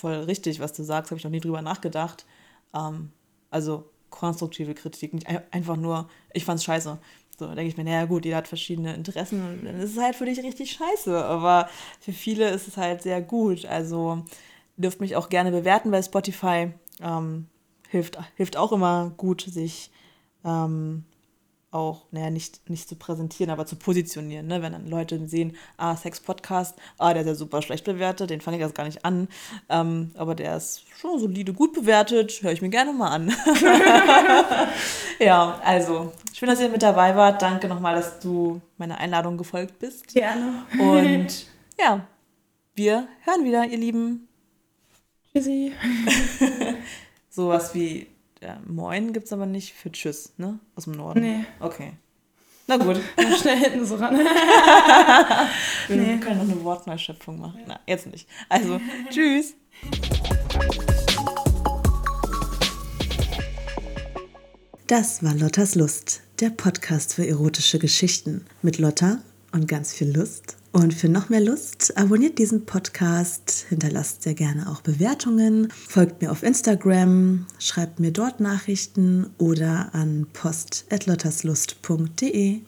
voll richtig, was du sagst, habe ich noch nie drüber nachgedacht. Ähm, also konstruktive Kritik, nicht einfach nur, ich fand's scheiße. So denke ich mir, naja gut, jeder hat verschiedene Interessen und dann ist es halt für dich richtig scheiße. Aber für viele ist es halt sehr gut. Also dürft mich auch gerne bewerten bei Spotify. Ähm, hilft, hilft auch immer gut, sich ähm, auch, naja, nicht, nicht zu präsentieren, aber zu positionieren. Ne? Wenn dann Leute sehen, ah, Sex-Podcast, ah, der ist ja super schlecht bewertet, den fange ich erst gar nicht an. Ähm, aber der ist schon solide gut bewertet, höre ich mir gerne mal an. ja, also, schön, dass ihr mit dabei wart. Danke nochmal, dass du meiner Einladung gefolgt bist. Gerne. Und ja, wir hören wieder, ihr Lieben. Tschüssi. Sowas wie ja, Moin gibt es aber nicht für Tschüss, ne? Aus dem Norden. Nee. Okay. Na gut. Schnell hinten so ran. Wir nee. können noch eine Wortneuschöpfung machen. Na, jetzt nicht. Also, tschüss. Das war Lottas Lust, der Podcast für erotische Geschichten mit Lotta und ganz viel Lust Und für noch mehr Lust, abonniert diesen Podcast, hinterlasst sehr gerne auch Bewertungen, folgt mir auf Instagram, schreibt mir dort Nachrichten oder an post.lotterslust.de.